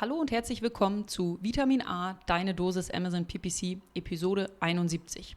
Hallo und herzlich willkommen zu Vitamin A, deine Dosis Amazon PPC, Episode 71.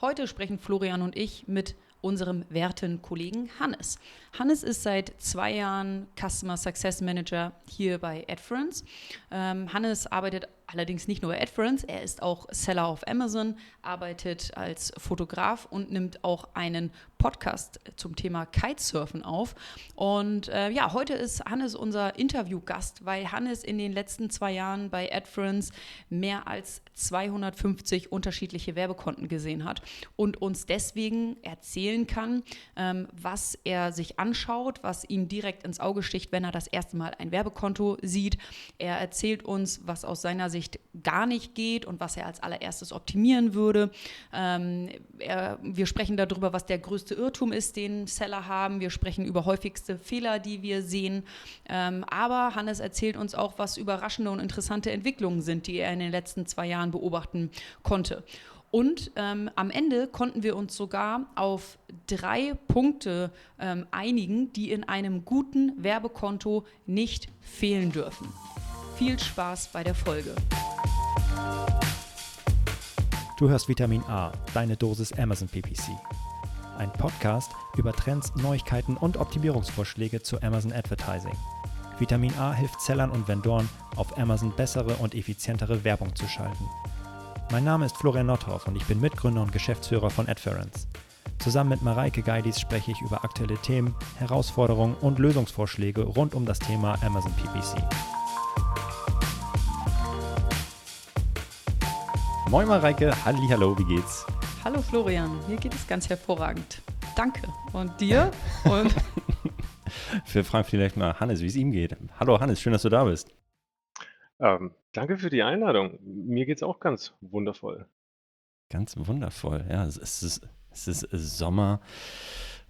Heute sprechen Florian und ich mit unserem werten Kollegen Hannes. Hannes ist seit zwei Jahren Customer Success Manager hier bei AdFerence. Ähm, Hannes arbeitet allerdings nicht nur bei AdFerence, er ist auch Seller auf Amazon, arbeitet als Fotograf und nimmt auch einen Podcast zum Thema Kitesurfen auf. Und äh, ja, heute ist Hannes unser Interviewgast, weil Hannes in den letzten zwei Jahren bei AdFerence mehr als 250 unterschiedliche Werbekonten gesehen hat und uns deswegen erzählen kann, ähm, was er sich anschaut, was ihm direkt ins Auge sticht, wenn er das erste Mal ein Werbekonto sieht. Er erzählt uns, was aus seiner Sicht gar nicht geht und was er als allererstes optimieren würde. Ähm, er, wir sprechen darüber, was der größte Irrtum ist, den Seller haben. Wir sprechen über häufigste Fehler, die wir sehen. Ähm, aber Hannes erzählt uns auch, was überraschende und interessante Entwicklungen sind, die er in den letzten zwei Jahren beobachten konnte. Und ähm, am Ende konnten wir uns sogar auf drei Punkte ähm, einigen, die in einem guten Werbekonto nicht fehlen dürfen. Viel Spaß bei der Folge. Du hörst Vitamin A, deine Dosis Amazon PPC. Ein Podcast über Trends, Neuigkeiten und Optimierungsvorschläge zu Amazon Advertising. Vitamin A hilft Sellern und Vendoren, auf Amazon bessere und effizientere Werbung zu schalten. Mein Name ist Florian Nordhoff und ich bin Mitgründer und Geschäftsführer von Adference. Zusammen mit Mareike Geidis spreche ich über aktuelle Themen, Herausforderungen und Lösungsvorschläge rund um das Thema Amazon PPC. Moin Mareike, halli, hallo, wie geht's? Hallo Florian, mir geht es ganz hervorragend. Danke. Und dir? Und Wir fragen vielleicht mal Hannes, wie es ihm geht. Hallo Hannes, schön, dass du da bist. Ähm, danke für die Einladung. Mir geht's auch ganz wundervoll. Ganz wundervoll, ja. Es ist, es ist Sommer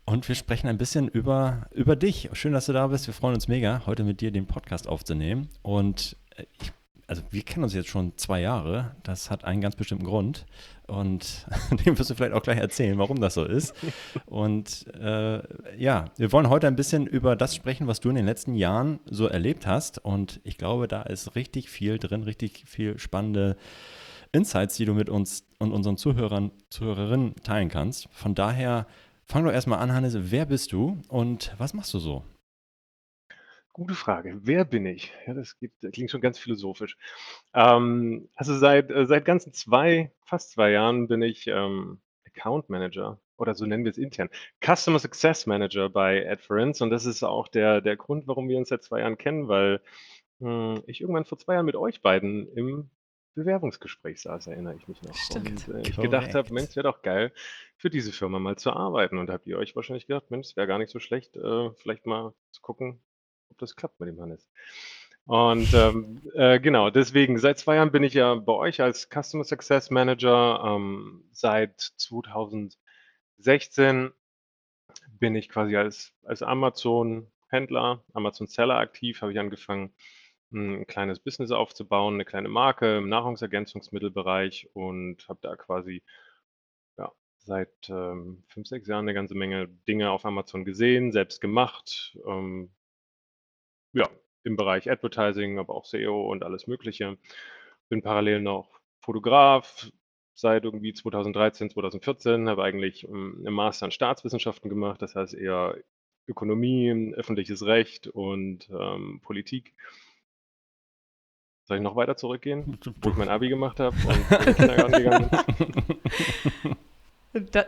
und wir sprechen ein bisschen über, über dich. Schön, dass du da bist. Wir freuen uns mega, heute mit dir den Podcast aufzunehmen. Und äh, ich also wir kennen uns jetzt schon zwei Jahre. Das hat einen ganz bestimmten Grund. Und dem wirst du vielleicht auch gleich erzählen, warum das so ist. Und äh, ja, wir wollen heute ein bisschen über das sprechen, was du in den letzten Jahren so erlebt hast. Und ich glaube, da ist richtig viel drin, richtig viel spannende Insights, die du mit uns und unseren Zuhörern, Zuhörerinnen teilen kannst. Von daher, fang doch erstmal an, Hannes. Wer bist du und was machst du so? Gute Frage. Wer bin ich? Ja, das gibt, das klingt schon ganz philosophisch. Ähm, also seit, äh, seit ganzen zwei, fast zwei Jahren bin ich ähm, Account Manager oder so nennen wir es intern, Customer Success Manager bei Adference und das ist auch der, der Grund, warum wir uns seit zwei Jahren kennen, weil mh, hm, ich irgendwann vor zwei Jahren mit euch beiden im Bewerbungsgespräch saß, erinnere ich mich noch. Stimmt. Und äh, ich gedacht habe, Mensch, wäre doch geil, für diese Firma mal zu arbeiten. Und habt ihr euch wahrscheinlich gedacht, Mensch, es wäre gar nicht so schlecht, äh, vielleicht mal zu gucken, ob das klappt mit dem Hannes. Und ähm, äh, genau, deswegen, seit zwei Jahren bin ich ja bei euch als Customer Success Manager. Ähm, seit 2016 bin ich quasi als, als Amazon-Händler, Amazon-Seller aktiv, habe ich angefangen, ein kleines Business aufzubauen, eine kleine Marke im Nahrungsergänzungsmittelbereich und habe da quasi ja, seit ähm, fünf, sechs Jahren eine ganze Menge Dinge auf Amazon gesehen, selbst gemacht, ähm, ja, im Bereich Advertising, aber auch SEO und alles Mögliche. Bin parallel noch Fotograf seit irgendwie 2013, 2014, habe eigentlich ähm, einen Master in Staatswissenschaften gemacht, das heißt eher Ökonomie, öffentliches Recht und ähm, Politik. Soll ich noch weiter zurückgehen, wo ich mein Abi gemacht habe und in den Kindergarten gegangen bin?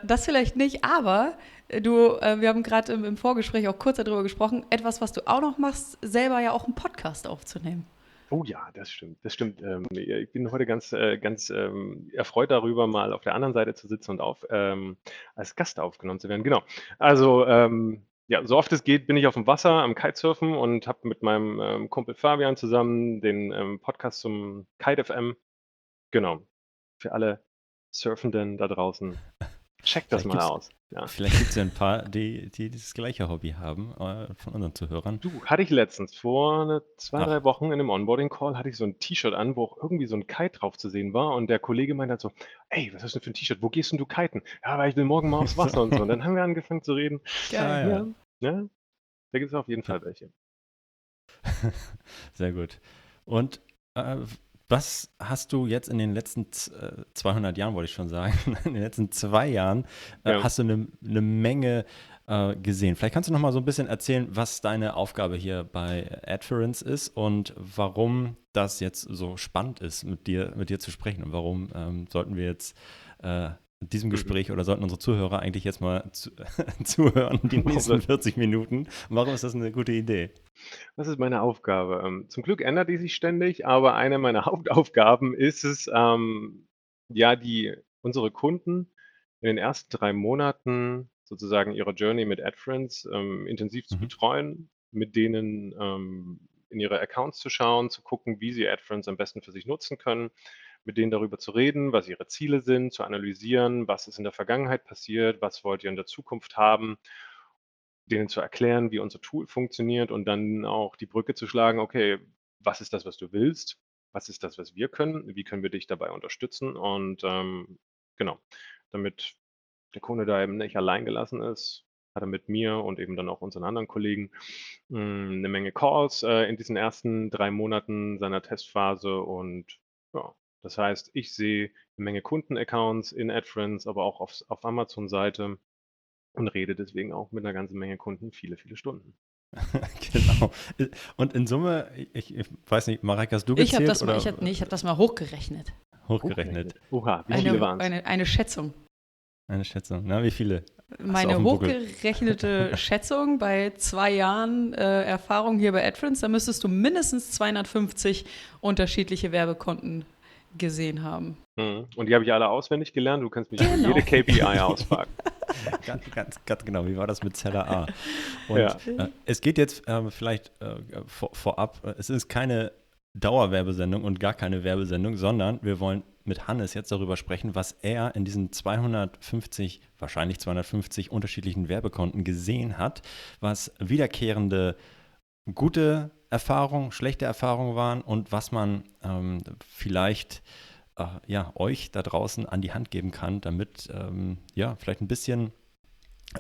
Das vielleicht nicht, aber äh, du, äh, wir haben gerade im, Vorgespräch auch kurz darüber gesprochen, etwas, was du auch noch machst, selber ja auch einen Podcast aufzunehmen. Oh ja, das stimmt, das stimmt. Ähm, ich bin heute ganz, äh, ganz ähm, erfreut darüber, mal auf der anderen Seite zu sitzen und auf, ähm, als Gast aufgenommen zu werden. Genau. Also ja, so oft es geht, bin ich auf dem Wasser am Kitesurfen und habe mit meinem Kumpel Fabian zusammen den Podcast zum Kite FM. Genau. Für alle Surfenden da draußen. Check das mal aus. Ja. Vielleicht gibt es ja ein paar, die, die dieses gleiche Hobby haben, äh, von unseren Zuhörern. Du, hatte ich letztens, vor eine, zwei, Ach. drei Wochen in einem Onboarding-Call, hatte ich so ein T-Shirt an, wo auch irgendwie so ein Kite drauf zu sehen war. Und der Kollege meinte halt so, ey, was hast du denn für ein T-Shirt? Wo gehst denn du kiten? Ja, weil ich will morgen mal aufs Wasser und so. Und dann haben wir angefangen zu reden. Geil. Ja, ja. ja da gibt es auf jeden Fall welche. Sehr gut. Und äh, was hast du jetzt in den letzten 200 äh, Jahren, wollte ich schon sagen, in den letzten zwei Jahren, äh, ja. hast du eine ne Menge äh, gesehen. Vielleicht kannst du noch mal so ein bisschen erzählen, was deine Aufgabe hier bei Adference ist und warum das jetzt so spannend ist, mit dir, mit dir zu sprechen und warum ähm, sollten wir jetzt äh, diesem mhm. Gespräch oder sollten unsere Zuhörer eigentlich jetzt mal zu, zuhören, die nächsten 40 Minuten. Warum ist das eine gute Idee? Was ist meine Aufgabe? Ähm, zum Glück ändert die sich ständig, aber eine meiner Hauptaufgaben ist es, ähm, ja, die unsere Kunden in den ersten drei Monaten sozusagen ihre Journey mit AdFriends ähm, intensiv zu mhm. betreuen, mit denen ähm, in ihre Accounts zu schauen, zu gucken, wie sie AdFriends am besten für sich nutzen können, mit denen darüber zu reden, was ihre Ziele sind, zu analysieren, was ist in der Vergangenheit passiert, was wollt ihr in der Zukunft haben, denen zu erklären, wie unser Tool funktioniert und dann auch die Brücke zu schlagen, okay, was ist das, was du willst? Was ist das, was wir können? Wie können wir dich dabei unterstützen? Und ähm, genau, damit der Kunde da eben nicht allein gelassen ist, hat er mit mir und eben dann auch unseren anderen Kollegen mh, hm, eine Menge Calls äh, in diesen ersten drei Monaten seiner Testphase und ja, das heißt, ich sehe eine Menge Kundenaccounts in AdFriends, aber auch auf, auf Amazon-Seite und rede deswegen auch mit einer ganzen Menge Kunden viele, viele Stunden. genau. Und in Summe, ich, ich weiß nicht, Marek, hast du gezählt? Ich habe das, mal, ich hab, nee, hab das mal hochgerechnet. Hochgerechnet. Oha, wie viele waren es? Eine, eine Schätzung. Eine Schätzung. Na, wie viele? Meine hochgerechnete Schätzung bei zwei Jahren äh, Erfahrung hier bei AdFriends, da müsstest du mindestens 250 unterschiedliche Werbekonten gesehen haben. Mhm. Und die habe ich alle auswendig gelernt. Du kannst mich genau. jede KPI ausfragen. ganz, ganz, ganz genau. Wie war das mit Zeller A? Und ja. äh, es geht jetzt äh, vielleicht äh, vor, vorab. Es ist keine Dauerwerbesendung und gar keine Werbesendung, sondern wir wollen mit Hannes jetzt darüber sprechen, was er in diesen 250, wahrscheinlich 250 unterschiedlichen Werbekonten gesehen hat, was wiederkehrende gute Erfahrungen, schlechte Erfahrungen waren und was man ähm, vielleicht äh, ja, euch da draußen an die Hand geben kann, damit ähm, ja, vielleicht ein bisschen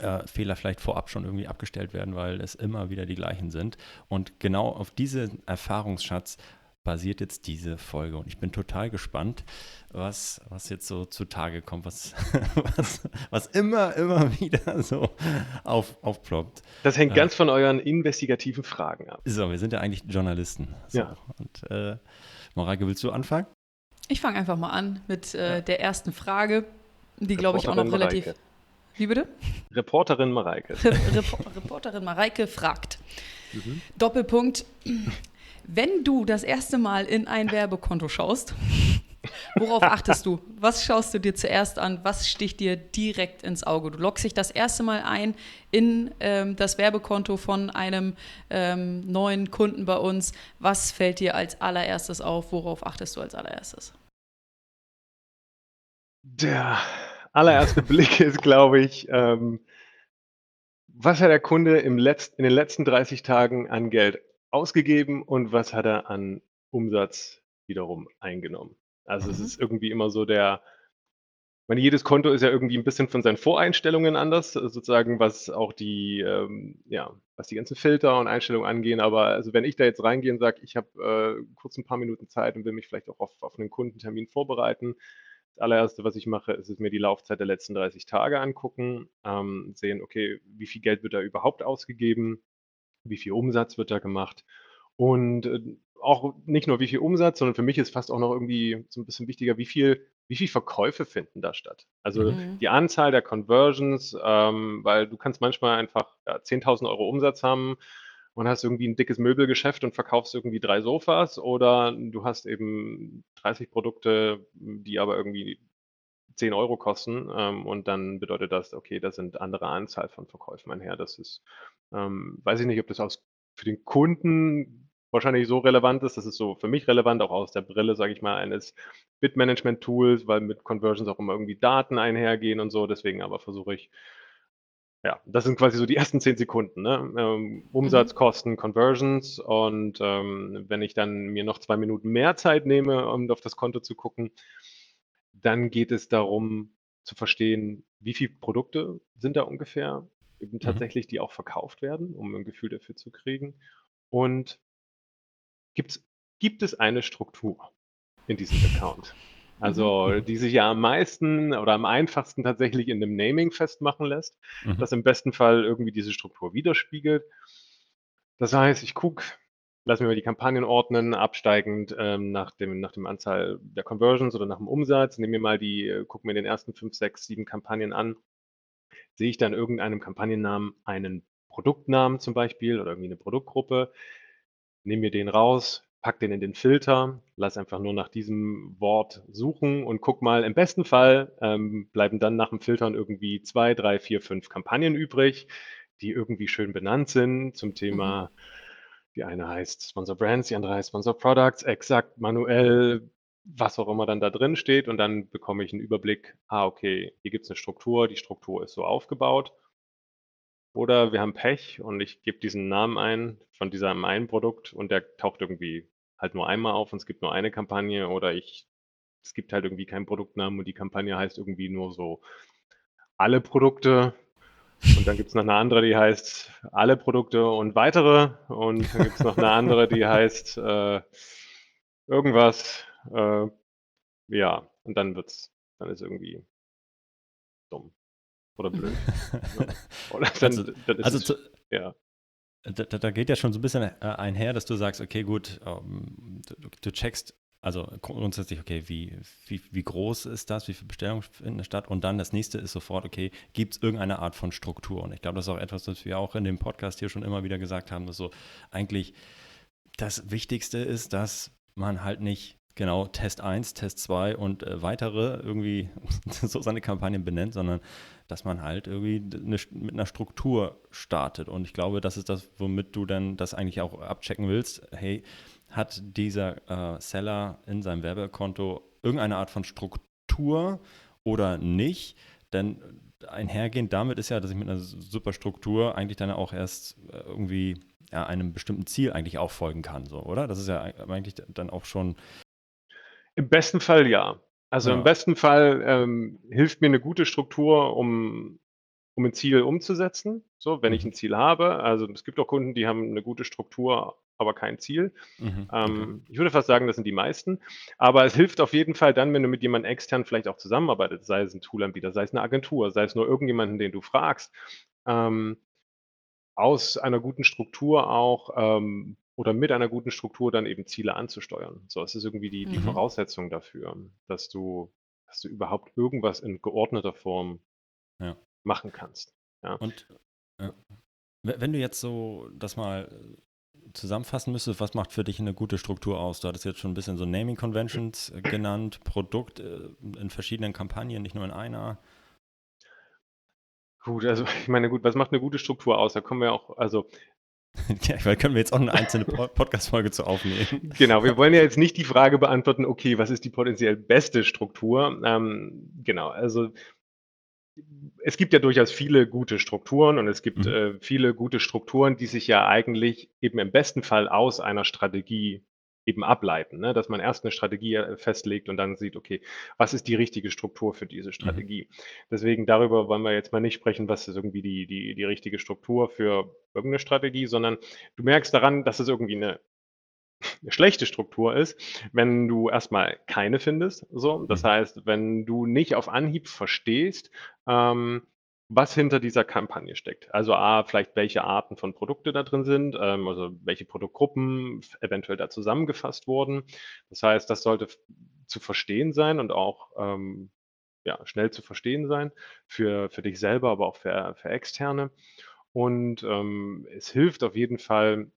äh, Fehler vielleicht vorab schon irgendwie abgestellt werden, weil es immer wieder die gleichen sind. Und genau auf diesen Erfahrungsschatz basiert jetzt diese Folge. Und ich bin total gespannt, was, was jetzt so zutage kommt, was, was, was immer, immer wieder so auf, aufploppt. Das hängt äh, ganz von euren investigativen Fragen ab. So, wir sind ja eigentlich Journalisten. So. Ja. Und äh, Mareike, willst du anfangen? Ich fange einfach mal an mit äh, der ersten Frage, die glaube ich auch noch relativ. Mareike. Wie bitte? Reporterin Mareike. Rep Reporterin Mareike fragt. Mhm. Doppelpunkt. Wenn du das erste Mal in ein Werbekonto schaust, worauf achtest du? Was schaust du dir zuerst an? Was sticht dir direkt ins Auge? Du loggst dich das erste Mal ein in ähm, das Werbekonto von einem ähm, neuen Kunden bei uns. Was fällt dir als allererstes auf? Worauf achtest du als allererstes? Der allererste Blick ist, glaube ich, ähm, was hat der Kunde im Letz-, in den letzten 30 Tagen an Geld ausgegeben und was hat er an Umsatz wiederum eingenommen. Also es mhm. ist irgendwie immer so der ich meine, jedes Konto ist ja irgendwie ein bisschen von seinen Voreinstellungen anders, sozusagen, was auch die, ähm, ja, was die ganzen Filter und Einstellungen angehen. Aber also wenn ich da jetzt reingehe und sage, ich habe äh, kurz ein paar Minuten Zeit und will mich vielleicht auch auf, auf einen Kundentermin vorbereiten, das allererste, was ich mache, ist es mir die Laufzeit der letzten 30 Tage angucken, ähm, sehen, okay, wie viel Geld wird da überhaupt ausgegeben, wie viel Umsatz wird da gemacht und äh, auch nicht nur wie viel Umsatz, sondern für mich ist fast auch noch irgendwie so ein bisschen wichtiger, wie viel wie viel Verkäufe finden da statt? Also Mhm. die Anzahl der Conversions, ähm, weil du kannst manchmal einfach ja, 10.000 Euro Umsatz haben und hast irgendwie ein dickes Möbelgeschäft und verkaufst irgendwie drei Sofas oder du hast eben 30 Produkte, die aber irgendwie 10 Euro kosten ähm, und dann bedeutet das, okay, das sind andere Anzahl von Verkäufen einher. Das ist, ähm, weiß ich nicht, ob das aus, für den Kunden wahrscheinlich so relevant ist. Das ist so für mich relevant, auch aus der Brille, sage ich mal, eines Bit-Management-Tools, weil mit Conversions auch immer irgendwie Daten einhergehen und so. Deswegen aber versuche ich, ja, das sind quasi so die ersten 10 Sekunden. Ne? Ähm, mhm. Kosten, Conversions. Und ähm, wenn ich dann mir noch zwei Minuten mehr Zeit nehme, um auf das Konto zu gucken, dann geht es darum zu verstehen, wie viele Produkte sind da ungefähr, eben mhm. tatsächlich, die auch verkauft werden, um ein Gefühl dafür zu kriegen. Und gibt es gibt es eine Struktur in diesem Account? Also, Mhm. die sich ja am meisten oder am einfachsten tatsächlich in 'nem Naming festmachen lässt, Mhm. das im besten Fall irgendwie diese Struktur widerspiegelt. Das heißt, ich gucke lasse mir mal die Kampagnen ordnen, absteigend, ähm, nach dem nach dem Anzahl der Conversions oder nach dem Umsatz. Nehme mir mal die äh, gucke mir den ersten 5, 6, 7 Kampagnen an. Sehe ich da in irgendeinem Kampagnennamen einen Produktnamen zum Beispiel oder irgendwie 'ne Produktgruppe, nehme mir den raus, packe den in den Filter, lasse einfach nur nach diesem Wort suchen und gucke mal im besten Fall, ähm, bleiben dann nach dem Filtern irgendwie 2, 3, 4, 5 Kampagnen übrig, die irgendwie schön benannt sind zum Mhm. Die eine heißt Sponsor Brands, die andere heißt Sponsor Products, exakt, manuell, was auch immer dann da drin steht. Und dann bekomme ich 'n Überblick: „Ah, okay, hier gibt's 'ne Struktur, die Struktur ist so aufgebaut.“ Oder wir haben Pech und ich gebe diesen Namen ein von diesem einen Produkt und der taucht irgendwie halt nur einmal auf und es gibt nur eine Kampagne. Oder ich es gibt halt irgendwie keinen Produktnamen und die Kampagne heißt irgendwie nur so. „Alle Produkte“ und dann gibt's noch 'ne andere, die heißt „Alle Produkte und weitere“ und dann gibt's noch 'ne andere, die heißt, äh, irgendwas, äh, ja, und dann wird's dann ist irgendwie dumm oder blöd? Oder Also dann dann ist also es zu ja. Da da geht ja schon so 'n bisschen, äh, einher, dass du sagst: „Okay, gut, ähm, du du checkst also grundsätzlich, okay, wie wie wie groß ist das? Wie viele Bestellungen finden statt?“ Und dann das nächste ist sofort, okay, gibt's irgendeine Art von Struktur? Und ich glaube, das ist auch etwas, was wir auch in dem Podcast hier schon immer wieder gesagt haben, dass so eigentlich das Wichtigste ist, dass man halt nicht genau Test 1, Test 2 und, äh, weitere irgendwie so seine Kampagnen benennt, sondern dass man halt irgendwie d 'ne mit 'ner Struktur startet. Und ich glaube, das ist das, womit du dann das eigentlich auch abchecken willst. Hey, hat dieser, äh, Seller in seinem Werbekonto irgendeine Art von Struktur oder nicht? Denn einhergehend damit ist ja, dass ich mit 'ner s super Struktur eigentlich dann auch erst, äh, irgendwie, ja, einem bestimmten Ziel eigentlich auch folgen kann so, oder? Das ist ja ei eigentlich dann auch schon Im besten Fall ja. Also, im Ja. besten Fall, ähm, hilft mir 'ne gute Struktur, um um 'n Ziel umzusetzen, so, wenn ich Mhm. 'n Ziel habe. Also, es gibt auch Kunden, die haben 'ne gute Struktur, aber kein Ziel. Mhm. Ähm, ich würde fast sagen, das sind die meisten. Aber es hilft auf jeden Fall dann, wenn du mit jemandem extern vielleicht auch zusammenarbeitest, sei es 'n Toolanbieter, sei es 'ne Agentur, sei es nur irgendjemanden, den du fragst, ähm, aus einer guten Struktur auch, ähm oder mit einer guten Struktur dann eben Ziele anzusteuern. So, es ist irgendwie die die Mhm. Voraussetzung dafür, dass du dass du überhaupt irgendwas in geordneter Form Ja. machen kannst, ja. Und, we wenn du jetzt so das mal zusammenfassen müsstest, was macht für dich 'ne gute Struktur aus? Du hattest jetzt schon 'n bisschen so Naming Conventions genannt, Produkt, äh, in verschiedenen Kampagnen, nicht nur in einer. Gut, also, ich meine, gut, was macht 'ne gute Struktur aus? Da kommen wir auch also Ja, vielleicht können wir jetzt auch 'ne einzelne Pod Podcast-Folge zu aufnehmen. Genau, wir wollen ja jetzt nicht die Frage beantworten: „Okay, was ist die potenziell beste Struktur?“ Ähm, genau, also es gibt ja durchaus viele gute Strukturen und es gibt, Mhm. äh, viele gute Strukturen, die sich ja eigentlich eben im besten Fall aus einer Strategie eben ableiten, ne? Dass man erst 'ne Strategie, äh, festlegt und dann sieht: „Okay, was ist die richtige Struktur für diese Mhm. Strategie?“ Deswegen darüber wollen wir jetzt mal nicht sprechen, was ist irgendwie die die die richtige Struktur für irgend 'ne Strategie, sondern du merkst daran, dass es irgendwie 'ne 'ne schlechte Struktur ist, wenn du erst mal keine findest, so. Das Mhm. heißt, wenn du nicht auf Anhieb verstehst, ähm, was hinter dieser Kampagne steckt. Also, A, vielleicht welche Arten von Produkte da drin sind, ähm, also, welche Produktgruppen eventuell da zusammengefasst wurden. Das heißt, das sollte zu verstehen sein und auch, ähm, ja, schnell zu verstehen sein für für dich selber, aber auch für für Externe. Und, ähm, es hilft auf jeden Fall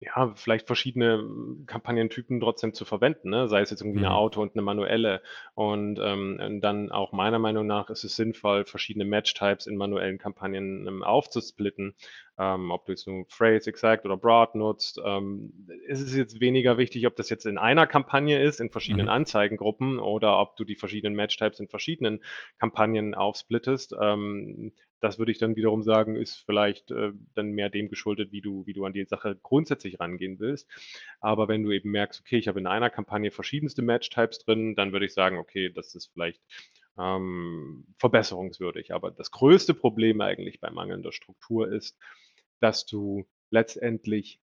ja, vielleicht verschiedene Kampagnentypen trotzdem zu verwenden, ne? Sei es jetzt irgendwie 'ne Mhm. Auto und 'ne manuelle. Und, ähm, und dann auch meiner Meinung nach ist es sinnvoll, verschiedene Match-Types in manuellen Kampagnen, ähm, aufzusplitten. Ähm, ob du jetzt nur Phrase, Exact oder Broad nutzt. Ähm, es ist jetzt weniger wichtig, ob das jetzt in einer Kampagne ist, in verschiedenen Mhm. Anzeigengruppen oder ob du die verschiedenen Match-Types in verschiedenen Kampagnen aufsplittest. Ähm, das würde ich dann wiederum sagen, ist vielleicht, äh, dann mehr dem geschuldet, wie du wie du an die Sache grundsätzlich rangehen willst. Aber wenn du eben merkst: „Okay, ich habe in einer Kampagne verschiedenste Match-Types drin“, dann würde ich sagen: „Okay, das ist vielleicht, ähm, verbesserungswürdig.“ Aber das größte Problem eigentlich bei mangelnder Struktur ist, dass du letztendlich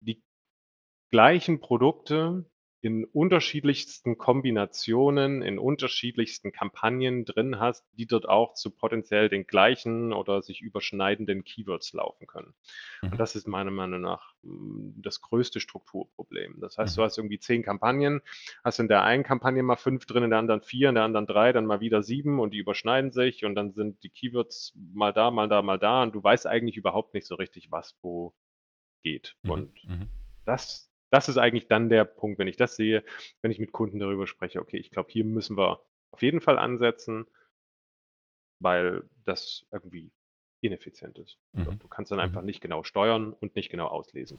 die gleichen Produkte in unterschiedlichsten Kombinationen, in unterschiedlichsten Kampagnen drin hast, die dort auch zu potenziell den gleichen oder sich überschneidenden Keywords laufen können. Und Mhm. das ist meiner Meinung nach mm, das größte Strukturproblem. Das heißt, du Mhm. hast irgendwie zehn Kampagnen, hast in der einen Kampagne mal fünf drin, in der anderen vier, in der anderen drei, dann mal wieder sieben und die überschneiden sich und dann sind die Keywords mal da, mal da, mal da und du weißt eigentlich überhaupt nicht so richtig, was wo geht. Mhm. Und Mhm. das, das ist eigentlich dann der Punkt, wenn ich das sehe, wenn ich mit Kunden darüber spreche, okay, ich glaube, hier müssen wir auf jeden Fall ansetzen, weil das irgendwie ineffizient ist. Mhm. Du kannst dann Mhm. einfach nicht genau steuern und nicht genau auslesen.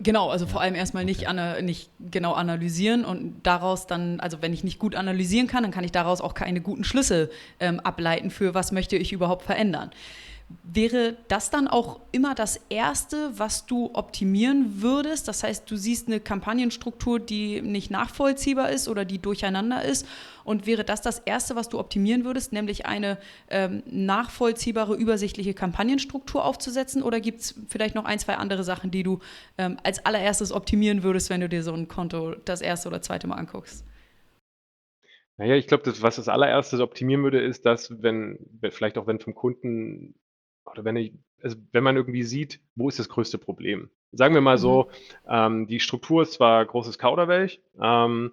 Genau, also vor allem erstmal nicht, okay. ana nicht genau analysieren und daraus dann, also wenn ich nicht gut analysieren kann, dann kann ich daraus auch keine guten Schlüsse ähm, ableiten für, was möchte ich überhaupt verändern. Wäre das dann auch immer das Erste, was du optimieren würdest? Das heißt, du siehst eine Kampagnenstruktur, die nicht nachvollziehbar ist oder die durcheinander ist. Und wäre das das Erste, was du optimieren würdest, nämlich eine ähm, nachvollziehbare, übersichtliche Kampagnenstruktur aufzusetzen? Oder gibt es vielleicht noch ein, zwei andere Sachen, die du ähm, als allererstes optimieren würdest, wenn du dir so ein Konto das erste oder zweite Mal anguckst? Naja, ich glaube, was das allererstes optimieren würde, ist, dass wenn- vielleicht auch wenn vom Kunden oder wenn ich, also wenn man irgendwie sieht, wo ist das größte Problem? Sagen wir mal so, ähm, die Struktur ist zwar großes Kauderwelsch, ähm,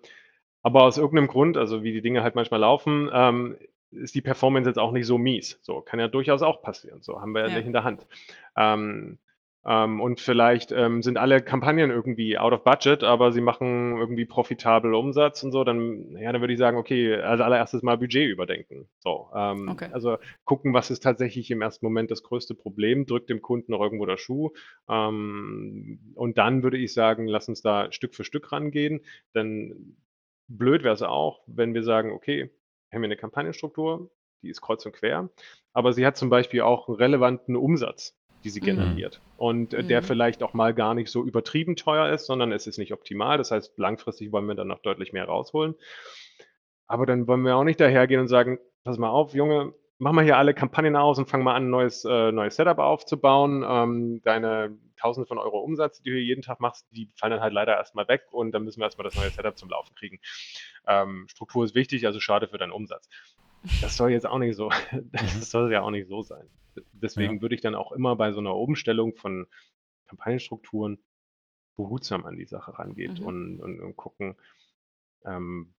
aber aus irgendeinem Grund, also wie die Dinge halt manchmal laufen, ähm, ist die Performance jetzt auch nicht so mies. So, kann ja durchaus auch passieren. So, haben wir ja, Ja. nicht in der Hand. Ähm, ähm, und vielleicht ähm, sind alle Kampagnen irgendwie out of budget, aber sie machen irgendwie profitabel Umsatz und so, dann, ja, dann würde ich sagen, okay, als allererstes mal Budget überdenken. So, ähm, Okay. also gucken, was ist tatsächlich im ersten Moment das größte Problem, drückt dem Kunden noch irgendwo der Schuh. Ähm, und dann würde ich sagen, lass uns da Stück für Stück rangehen. Denn blöd wäre es auch, wenn wir sagen, okay, wir haben hier eine Kampagnenstruktur, die ist kreuz und quer, aber sie hat zum Beispiel auch einen relevanten Umsatz, die sie Mhm. generiert. Und äh, der Mhm. vielleicht auch mal gar nicht so übertrieben teuer ist, sondern es ist nicht optimal. Das heißt, langfristig wollen wir dann noch deutlich mehr rausholen. Aber dann wollen wir auch nicht dahergehen und sagen, pass mal auf, Junge, mach mal hier alle Kampagnen aus und fang mal an, ein neues, äh, neues Setup aufzubauen. Ähm, deine Tausende von Euro Umsatz, die du jeden Tag machst, die fallen dann halt leider erstmal weg und dann müssen wir erstmal das neue Setup zum Laufen kriegen. Ähm, Struktur ist wichtig, also schade für deinen Umsatz. Das soll jetzt auch nicht so, das soll ja auch nicht so sein. Deswegen Ja. würde ich dann auch immer bei so einer Umstellung von Kampagnenstrukturen behutsam an die Sache rangehen Mhm. und, und, und gucken, ähm,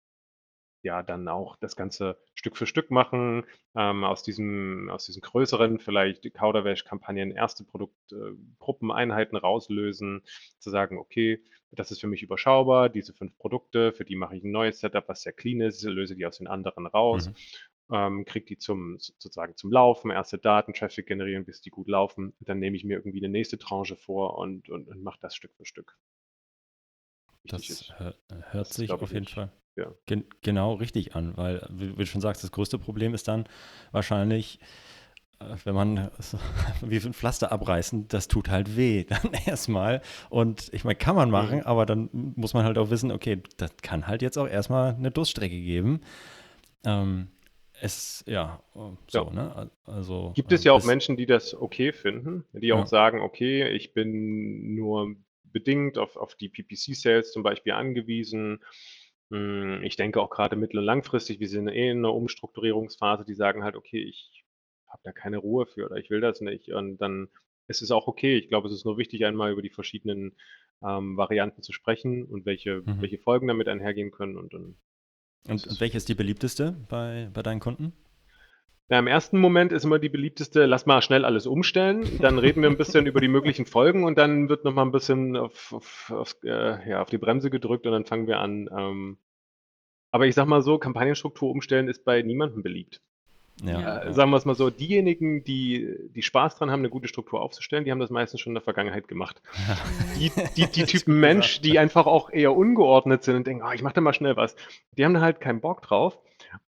ja, dann auch das Ganze Stück für Stück machen, ähm, aus diesem, aus diesen größeren, vielleicht Kauderwelsch-Kampagnen, erste Produktgruppen, Einheiten rauslösen, zu sagen, okay, das ist für mich überschaubar, diese fünf Produkte, für die mache ich ein neues Setup, was sehr clean ist, löse die aus den anderen raus, Mhm. Ähm, kriege die zum, sozusagen zum Laufen, erste Daten, Traffic generieren, bis die gut laufen, dann nehme ich mir irgendwie eine nächste Tranche vor und, und, und mache das Stück für Stück. Das ist, hör, hört das sich auf jeden. Fall Ja. gen genau richtig an, weil, wie, wie du schon sagst, das größte Problem ist dann wahrscheinlich, äh, wenn man so, wie ein Pflaster abreißen, das tut halt weh dann erstmal. Und ich meine, kann man machen, Mhm. aber dann muss man halt auch wissen, okay, das kann halt jetzt auch erstmal eine Durststrecke geben. Ähm, es, ja, so, Ja. ne? Also, Gibt es ja auch bis- Menschen, die das okay finden, die Ja. auch sagen, okay, ich bin nur bedingt auf, auf die PPC-Sales zum Beispiel angewiesen. Hm, Ich denke auch gerade mittel- und langfristig, wir sind eh in einer Umstrukturierungsphase, die sagen halt, okay, ich habe da keine Ruhe für oder ich will das nicht. Und dann ist es auch okay. Ich glaube, es ist nur wichtig, einmal über die verschiedenen ähm, Varianten zu sprechen und welche, Mhm. welche Folgen damit einhergehen können. Und dann Und, und welche ist die beliebteste bei, bei deinen Kunden? Ja, im ersten Moment ist immer die beliebteste, lass mal schnell alles umstellen. Dann reden wir ein bisschen über die möglichen Folgen und dann wird noch mal ein bisschen auf, auf, auf, äh, ja, auf die Bremse gedrückt und dann fangen wir an. Ähm, aber ich sag mal so, Kampagnenstruktur umstellen ist bei niemandem beliebt. Ja. Äh, sagen wir es mal so, diejenigen, die, die Spaß dran haben, eine gute Struktur aufzustellen, die haben das meistens schon in der Vergangenheit gemacht. Die, die, die Typen Mensch, die einfach auch eher ungeordnet sind und denken, ah, ich mache da mal schnell was, die haben da halt keinen Bock drauf.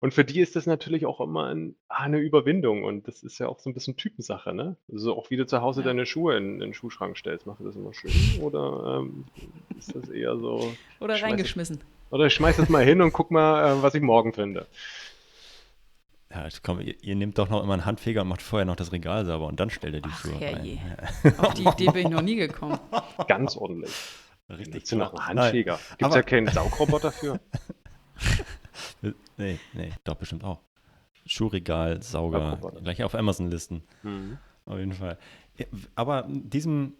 Und für die ist das natürlich auch immer ein, ah, eine Überwindung. Und das ist ja auch so ein bisschen Typensache, ne? Also auch wie du zu Hause Ja. deine Schuhe in, in den Schuhschrank stellst. Machst du das immer schön? Oder ähm, ist das eher so, Oder Schmeiß es- reingeschmissen. oder ich schmeiß das mal hin und guck mal, äh, was ich morgen finde. Ja, komm, ihr, ihr nehmt doch noch immer einen Handfeger und macht vorher noch das Regal sauber und dann stellt ihr die Ach, Schuhe herrje. rein. Ja. Auf die Idee bin ich noch nie gekommen. Ganz ordentlich. Richtig. Du noch einen Handschläger? Gibt es ja keinen Saugroboter für? nee, nee, doch bestimmt auch. Schuhregal, Sauger, gleich auf Amazon-Listen. Mhm. Auf jeden Fall. Aber diesem,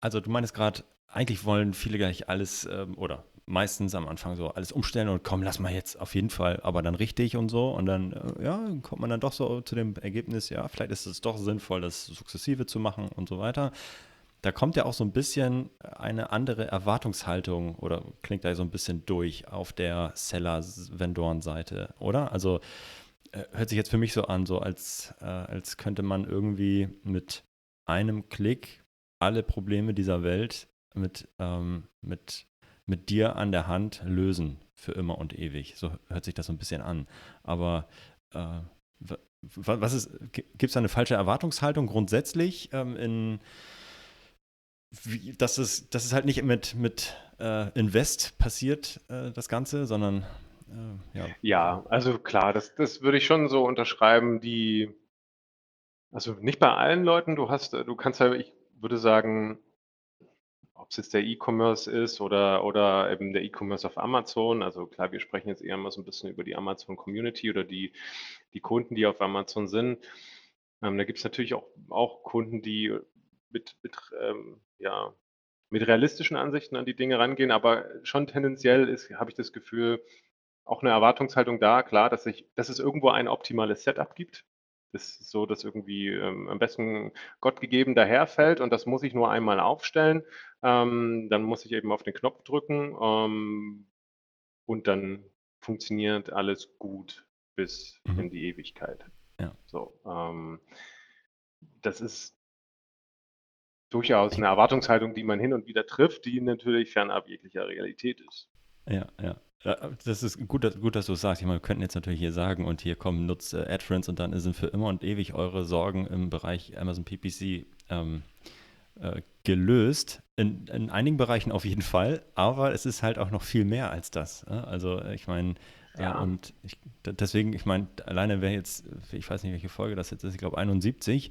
also du meinst gerade, eigentlich wollen viele gleich alles ähm, oder meistens am Anfang so alles umstellen und komm, lass mal jetzt auf jeden Fall, aber dann richtig und so. Und dann, äh, ja, kommt man dann doch so zu dem Ergebnis, ja, vielleicht ist es doch sinnvoll, das sukzessive zu machen und so weiter. Da kommt ja auch so ein bisschen eine andere Erwartungshaltung oder klingt da so ein bisschen durch auf der Seller-Vendoren-Seite, oder? Also äh, hört sich jetzt für mich so an, so als, äh, als könnte man irgendwie mit einem Klick alle Probleme dieser Welt mit, ähm, mit mit dir an der Hand lösen für immer und ewig. So hört sich das so ein bisschen an. Aber äh, was ist, gibt es da eine falsche Erwartungshaltung grundsätzlich ähm, in wie, dass, es, dass es halt nicht mit, mit äh, Invest passiert, äh, das Ganze, sondern äh, ja. Ja, also klar, das, das würde ich schon so unterschreiben, die, also nicht bei allen Leuten, du hast, du kannst ja, ich würde sagen, ob es jetzt der E-Commerce ist oder, oder eben der E-Commerce auf Amazon. Also klar, wir sprechen jetzt eher mal so ein bisschen über die Amazon-Community oder die, die Kunden, die auf Amazon sind. Ähm, da gibt es natürlich auch, auch Kunden, die mit, mit, ähm, ja, mit realistischen Ansichten an die Dinge rangehen, aber schon tendenziell habe ich das Gefühl, auch eine Erwartungshaltung da, klar, dass, ich, dass es irgendwo ein optimales Setup gibt, ist so, dass irgendwie ähm, am besten Gott gegeben daherfällt und das muss ich nur einmal aufstellen. Ähm, dann muss ich eben auf den Knopf drücken ähm, und dann funktioniert alles gut bis mhm. in die Ewigkeit. Ja. So, ähm, das ist durchaus eine Erwartungshaltung, die man hin und wieder trifft, die natürlich fernab jeglicher Realität ist. Ja, ja. Das ist gut, gut dass du es sagst. Ich meine, wir könnten jetzt natürlich hier sagen und hier kommen, nutzt äh, AdFriends und dann sind für immer und ewig eure Sorgen im Bereich Amazon PPC ähm, äh, gelöst. In, in, einigen Bereichen auf jeden Fall, aber es ist halt auch noch viel mehr als das. Äh? Also ich meine, äh, ja. und ich, deswegen, ich meine, alleine wäre jetzt, ich weiß nicht, welche Folge das jetzt ist, ich glaube 71,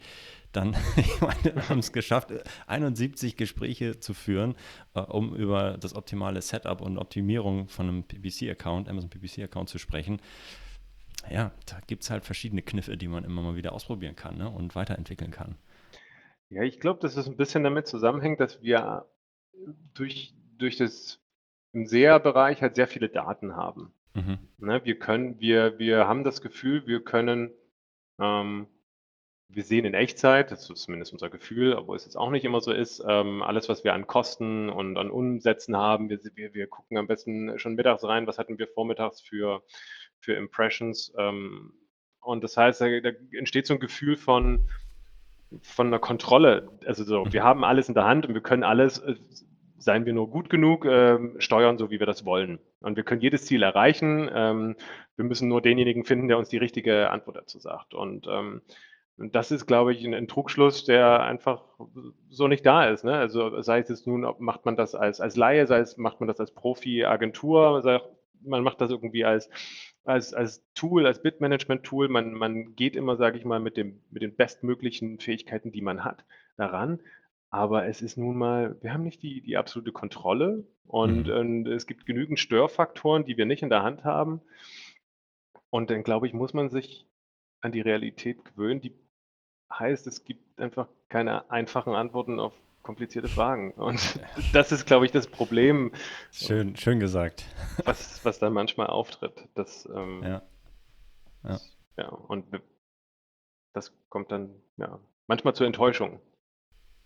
dann, ich meine, wir haben es geschafft, 71 Gespräche zu führen, äh, um über das optimale Setup und Optimierung von einem PPC-Account, Amazon PPC-Account zu sprechen. Ja, da gibt es halt verschiedene Kniffe, die man immer mal wieder ausprobieren kann ne, und weiterentwickeln kann. Ja, ich glaube, dass es ein bisschen damit zusammenhängt, dass wir durch, durch das im SEA-Bereich halt sehr viele Daten haben. Mhm. Ne, wir können, wir, wir haben das Gefühl, wir können ähm, wir sehen in Echtzeit, das ist zumindest unser Gefühl, obwohl es jetzt auch nicht immer so ist, ähm, alles, was wir an Kosten und an Umsätzen haben, wir, wir, wir gucken am besten schon mittags rein, was hatten wir vormittags für, für Impressions. Ähm, und das heißt, da, da, entsteht so ein Gefühl von, von einer Kontrolle. Also so, wir haben alles in der Hand und wir können alles, äh, seien wir nur gut genug, äh, steuern, so wie wir das wollen. Und wir können jedes Ziel erreichen. Ähm, wir müssen nur denjenigen finden, der uns die richtige Antwort dazu sagt. Und ähm, das ist, glaube ich, ein, ein, Trugschluss, der einfach so nicht da ist. Ne? Also sei es jetzt nun, macht man das als, als Laie, sei es macht man das als Profi-Agentur, man macht das irgendwie als, als, als Tool, als Bit-Management-Tool. Man, man geht immer, sage ich mal, mit, dem, mit den bestmöglichen Fähigkeiten, die man hat, daran. Aber es ist nun mal, wir haben nicht die, die absolute Kontrolle und, mhm. und es gibt genügend Störfaktoren, die wir nicht in der Hand haben. Und dann, glaube ich, muss man sich an die Realität gewöhnen, die heißt, es gibt einfach keine einfachen Antworten auf komplizierte Fragen. Und das ist, glaube ich, das Problem. Schön, schön gesagt. Was, was da manchmal auftritt. Das, ähm, ja. Ja. ja. Und das kommt dann ja, manchmal zur Enttäuschung.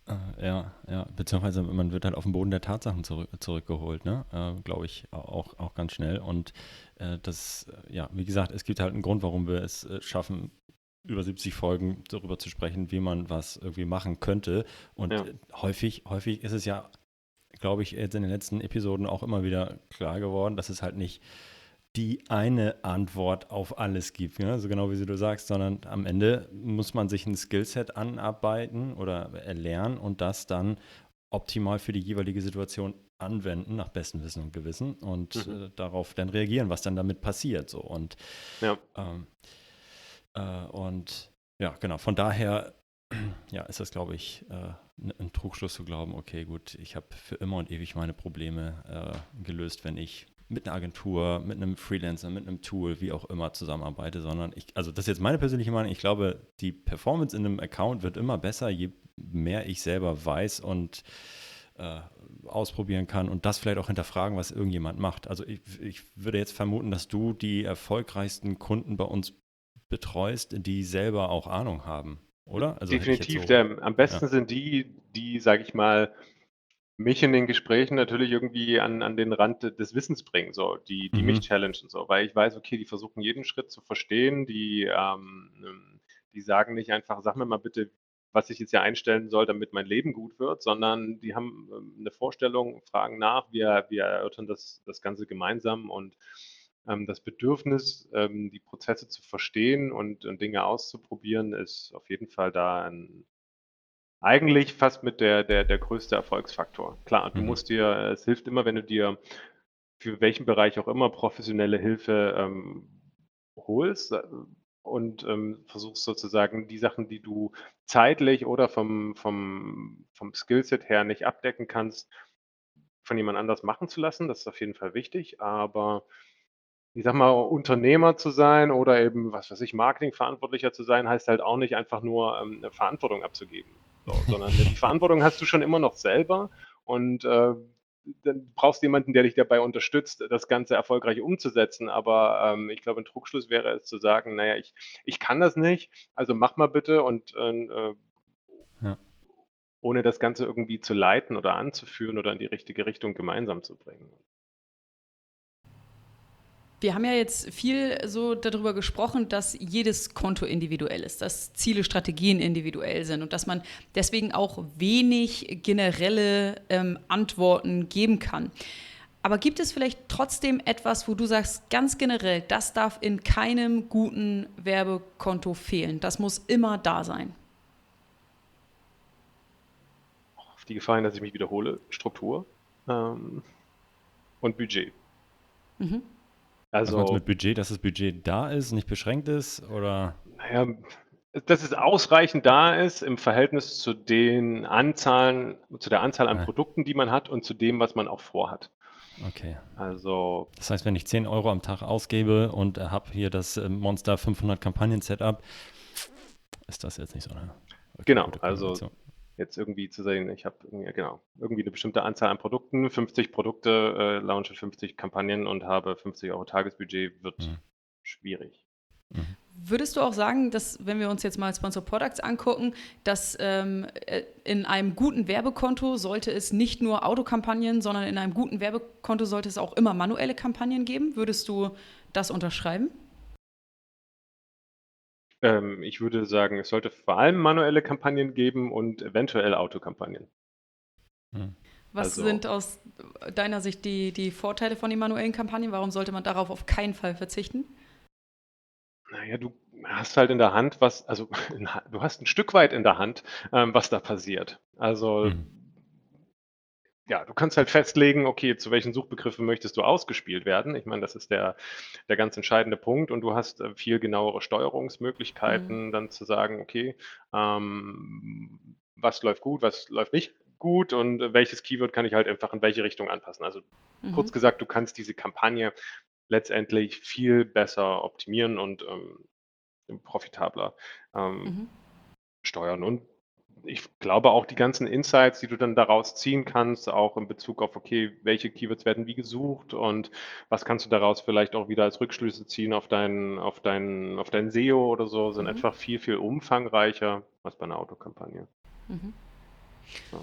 Äh, ja, ja, beziehungsweise man wird halt auf den Boden der Tatsachen zurück, zurückgeholt, ne? Äh, Glaube ich auch, auch ganz schnell. Und äh, das, äh, ja, wie gesagt, es gibt halt einen Grund, warum wir es äh, schaffen, über 70 Folgen darüber zu sprechen, wie man was irgendwie machen könnte. Und ja. häufig, häufig ist es ja, glaube ich, jetzt in den letzten Episoden auch immer wieder klar geworden, dass es halt nicht die eine Antwort auf alles gibt, ne? so genau wie du sagst, sondern am Ende muss man sich ein Skillset anarbeiten oder erlernen und das dann optimal für die jeweilige Situation anwenden, nach bestem Wissen und Gewissen und mhm. äh, darauf dann reagieren, was dann damit passiert. So. Und ja. ähm, äh, und ja, genau, von daher ja, ist das, glaube ich, äh, ein Trugschluss zu glauben, okay, gut, ich habe für immer und ewig meine Probleme äh, gelöst, wenn ich mit einer Agentur, mit einem Freelancer, mit einem Tool, wie auch immer zusammenarbeite, sondern ich, also das ist jetzt meine persönliche Meinung, ich glaube, die Performance in einem Account wird immer besser, je mehr ich selber weiß und äh, ausprobieren kann und das vielleicht auch hinterfragen, was irgendjemand macht. Also ich, ich würde jetzt vermuten, dass du die erfolgreichsten Kunden bei uns betreust, die selber auch Ahnung haben, oder? Also Definitiv. So, der, am besten ja. sind die, die, sage ich mal, mich in den Gesprächen natürlich irgendwie an, an den Rand des Wissens bringen, so, die, die mhm. mich challengen, so, weil ich weiß, okay, die versuchen jeden Schritt zu verstehen, die, ähm, die sagen nicht einfach, sag mir mal bitte, was ich jetzt hier einstellen soll, damit mein Leben gut wird, sondern die haben ähm, eine Vorstellung, fragen nach, wir, wir erörtern das, das Ganze gemeinsam und ähm, das Bedürfnis, ähm, die Prozesse zu verstehen und, und Dinge auszuprobieren, ist auf jeden Fall da ein, eigentlich fast mit der, der, der größte Erfolgsfaktor. Klar, du mhm. musst dir, es hilft immer, wenn du dir für welchen Bereich auch immer professionelle Hilfe ähm, holst äh, und ähm, versuchst sozusagen die Sachen, die du zeitlich oder vom, vom, vom Skillset her nicht abdecken kannst, von jemand anders machen zu lassen. Das ist auf jeden Fall wichtig, aber ich sag mal, Unternehmer zu sein oder eben, was weiß ich, Marketingverantwortlicher zu sein, heißt halt auch nicht einfach nur ähm, eine Verantwortung abzugeben, so, sondern die Verantwortung hast du schon immer noch selber und äh, dann brauchst du jemanden, der dich dabei unterstützt, das Ganze erfolgreich umzusetzen. Aber ähm, ich glaube, ein Trugschluss wäre es zu sagen, naja, ich, ich kann das nicht, also mach mal bitte und äh, ja. ohne das Ganze irgendwie zu leiten oder anzuführen oder in die richtige Richtung gemeinsam zu bringen. Wir haben ja jetzt viel so darüber gesprochen, dass jedes Konto individuell ist, dass Ziele, Strategien individuell sind und dass man deswegen auch wenig generelle ähm, Antworten geben kann. Aber gibt es vielleicht trotzdem etwas, wo du sagst, ganz generell, das darf in keinem guten Werbekonto fehlen? Das muss immer da sein. Auf die Gefahr dass ich mich wiederhole, Struktur ähm, und Budget. Mhm. Also, Was mit Budget, dass das Budget da ist, nicht beschränkt ist oder? Naja, dass es ausreichend da ist im Verhältnis zu den Anzahlen, zu der Anzahl an ja. Produkten, die man hat und zu dem, was man auch vorhat. Okay. Also. Das heißt, wenn ich 10 Euro am Tag ausgebe und habe hier das äh, Monster 500 Kampagnen-Setup, ist das jetzt nicht so, ne? Okay, genau, also jetzt irgendwie zu sehen, ich habe genau, irgendwie eine bestimmte Anzahl an Produkten, 50 Produkte, äh, launche 50 Kampagnen und habe 50 Euro Tagesbudget, wird mhm. schwierig. Mhm. Würdest du auch sagen, dass, wenn wir uns jetzt mal Sponsor Products angucken, dass ähm, äh, in einem guten Werbekonto sollte es nicht nur Autokampagnen, sondern in einem guten Werbekonto sollte es auch immer manuelle Kampagnen geben? Würdest du das unterschreiben? Ähm, ich würde sagen, es sollte vor allem manuelle Kampagnen geben und eventuell Autokampagnen. Hm. Was also, sind aus deiner Sicht die, die Vorteile von den manuellen Kampagnen? Warum sollte man darauf auf keinen Fall verzichten? Naja, du hast halt in der Hand, was, also du hast ein Stück weit in der Hand, ähm, was da passiert. Also hm ja, du kannst halt festlegen, okay, zu welchen Suchbegriffen möchtest du ausgespielt werden. Ich meine, das ist der, der ganz entscheidende Punkt und du hast äh, viel genauere Steuerungsmöglichkeiten, mhm. dann zu sagen, okay, ähm, was läuft gut, was läuft nicht gut und welches Keyword kann ich halt einfach in welche Richtung anpassen. Also mhm. kurz gesagt, du kannst diese Kampagne letztendlich viel besser optimieren und ähm, profitabler ähm, mhm. steuern. Und ich glaube auch die ganzen Insights, die du dann daraus ziehen kannst, auch in Bezug auf, okay, welche Keywords werden wie gesucht und was kannst du daraus vielleicht auch wieder als Rückschlüsse ziehen auf deinen, auf deinen, auf dein SEO oder so, sind mhm. einfach viel, viel umfangreicher als bei einer Autokampagne. Mhm.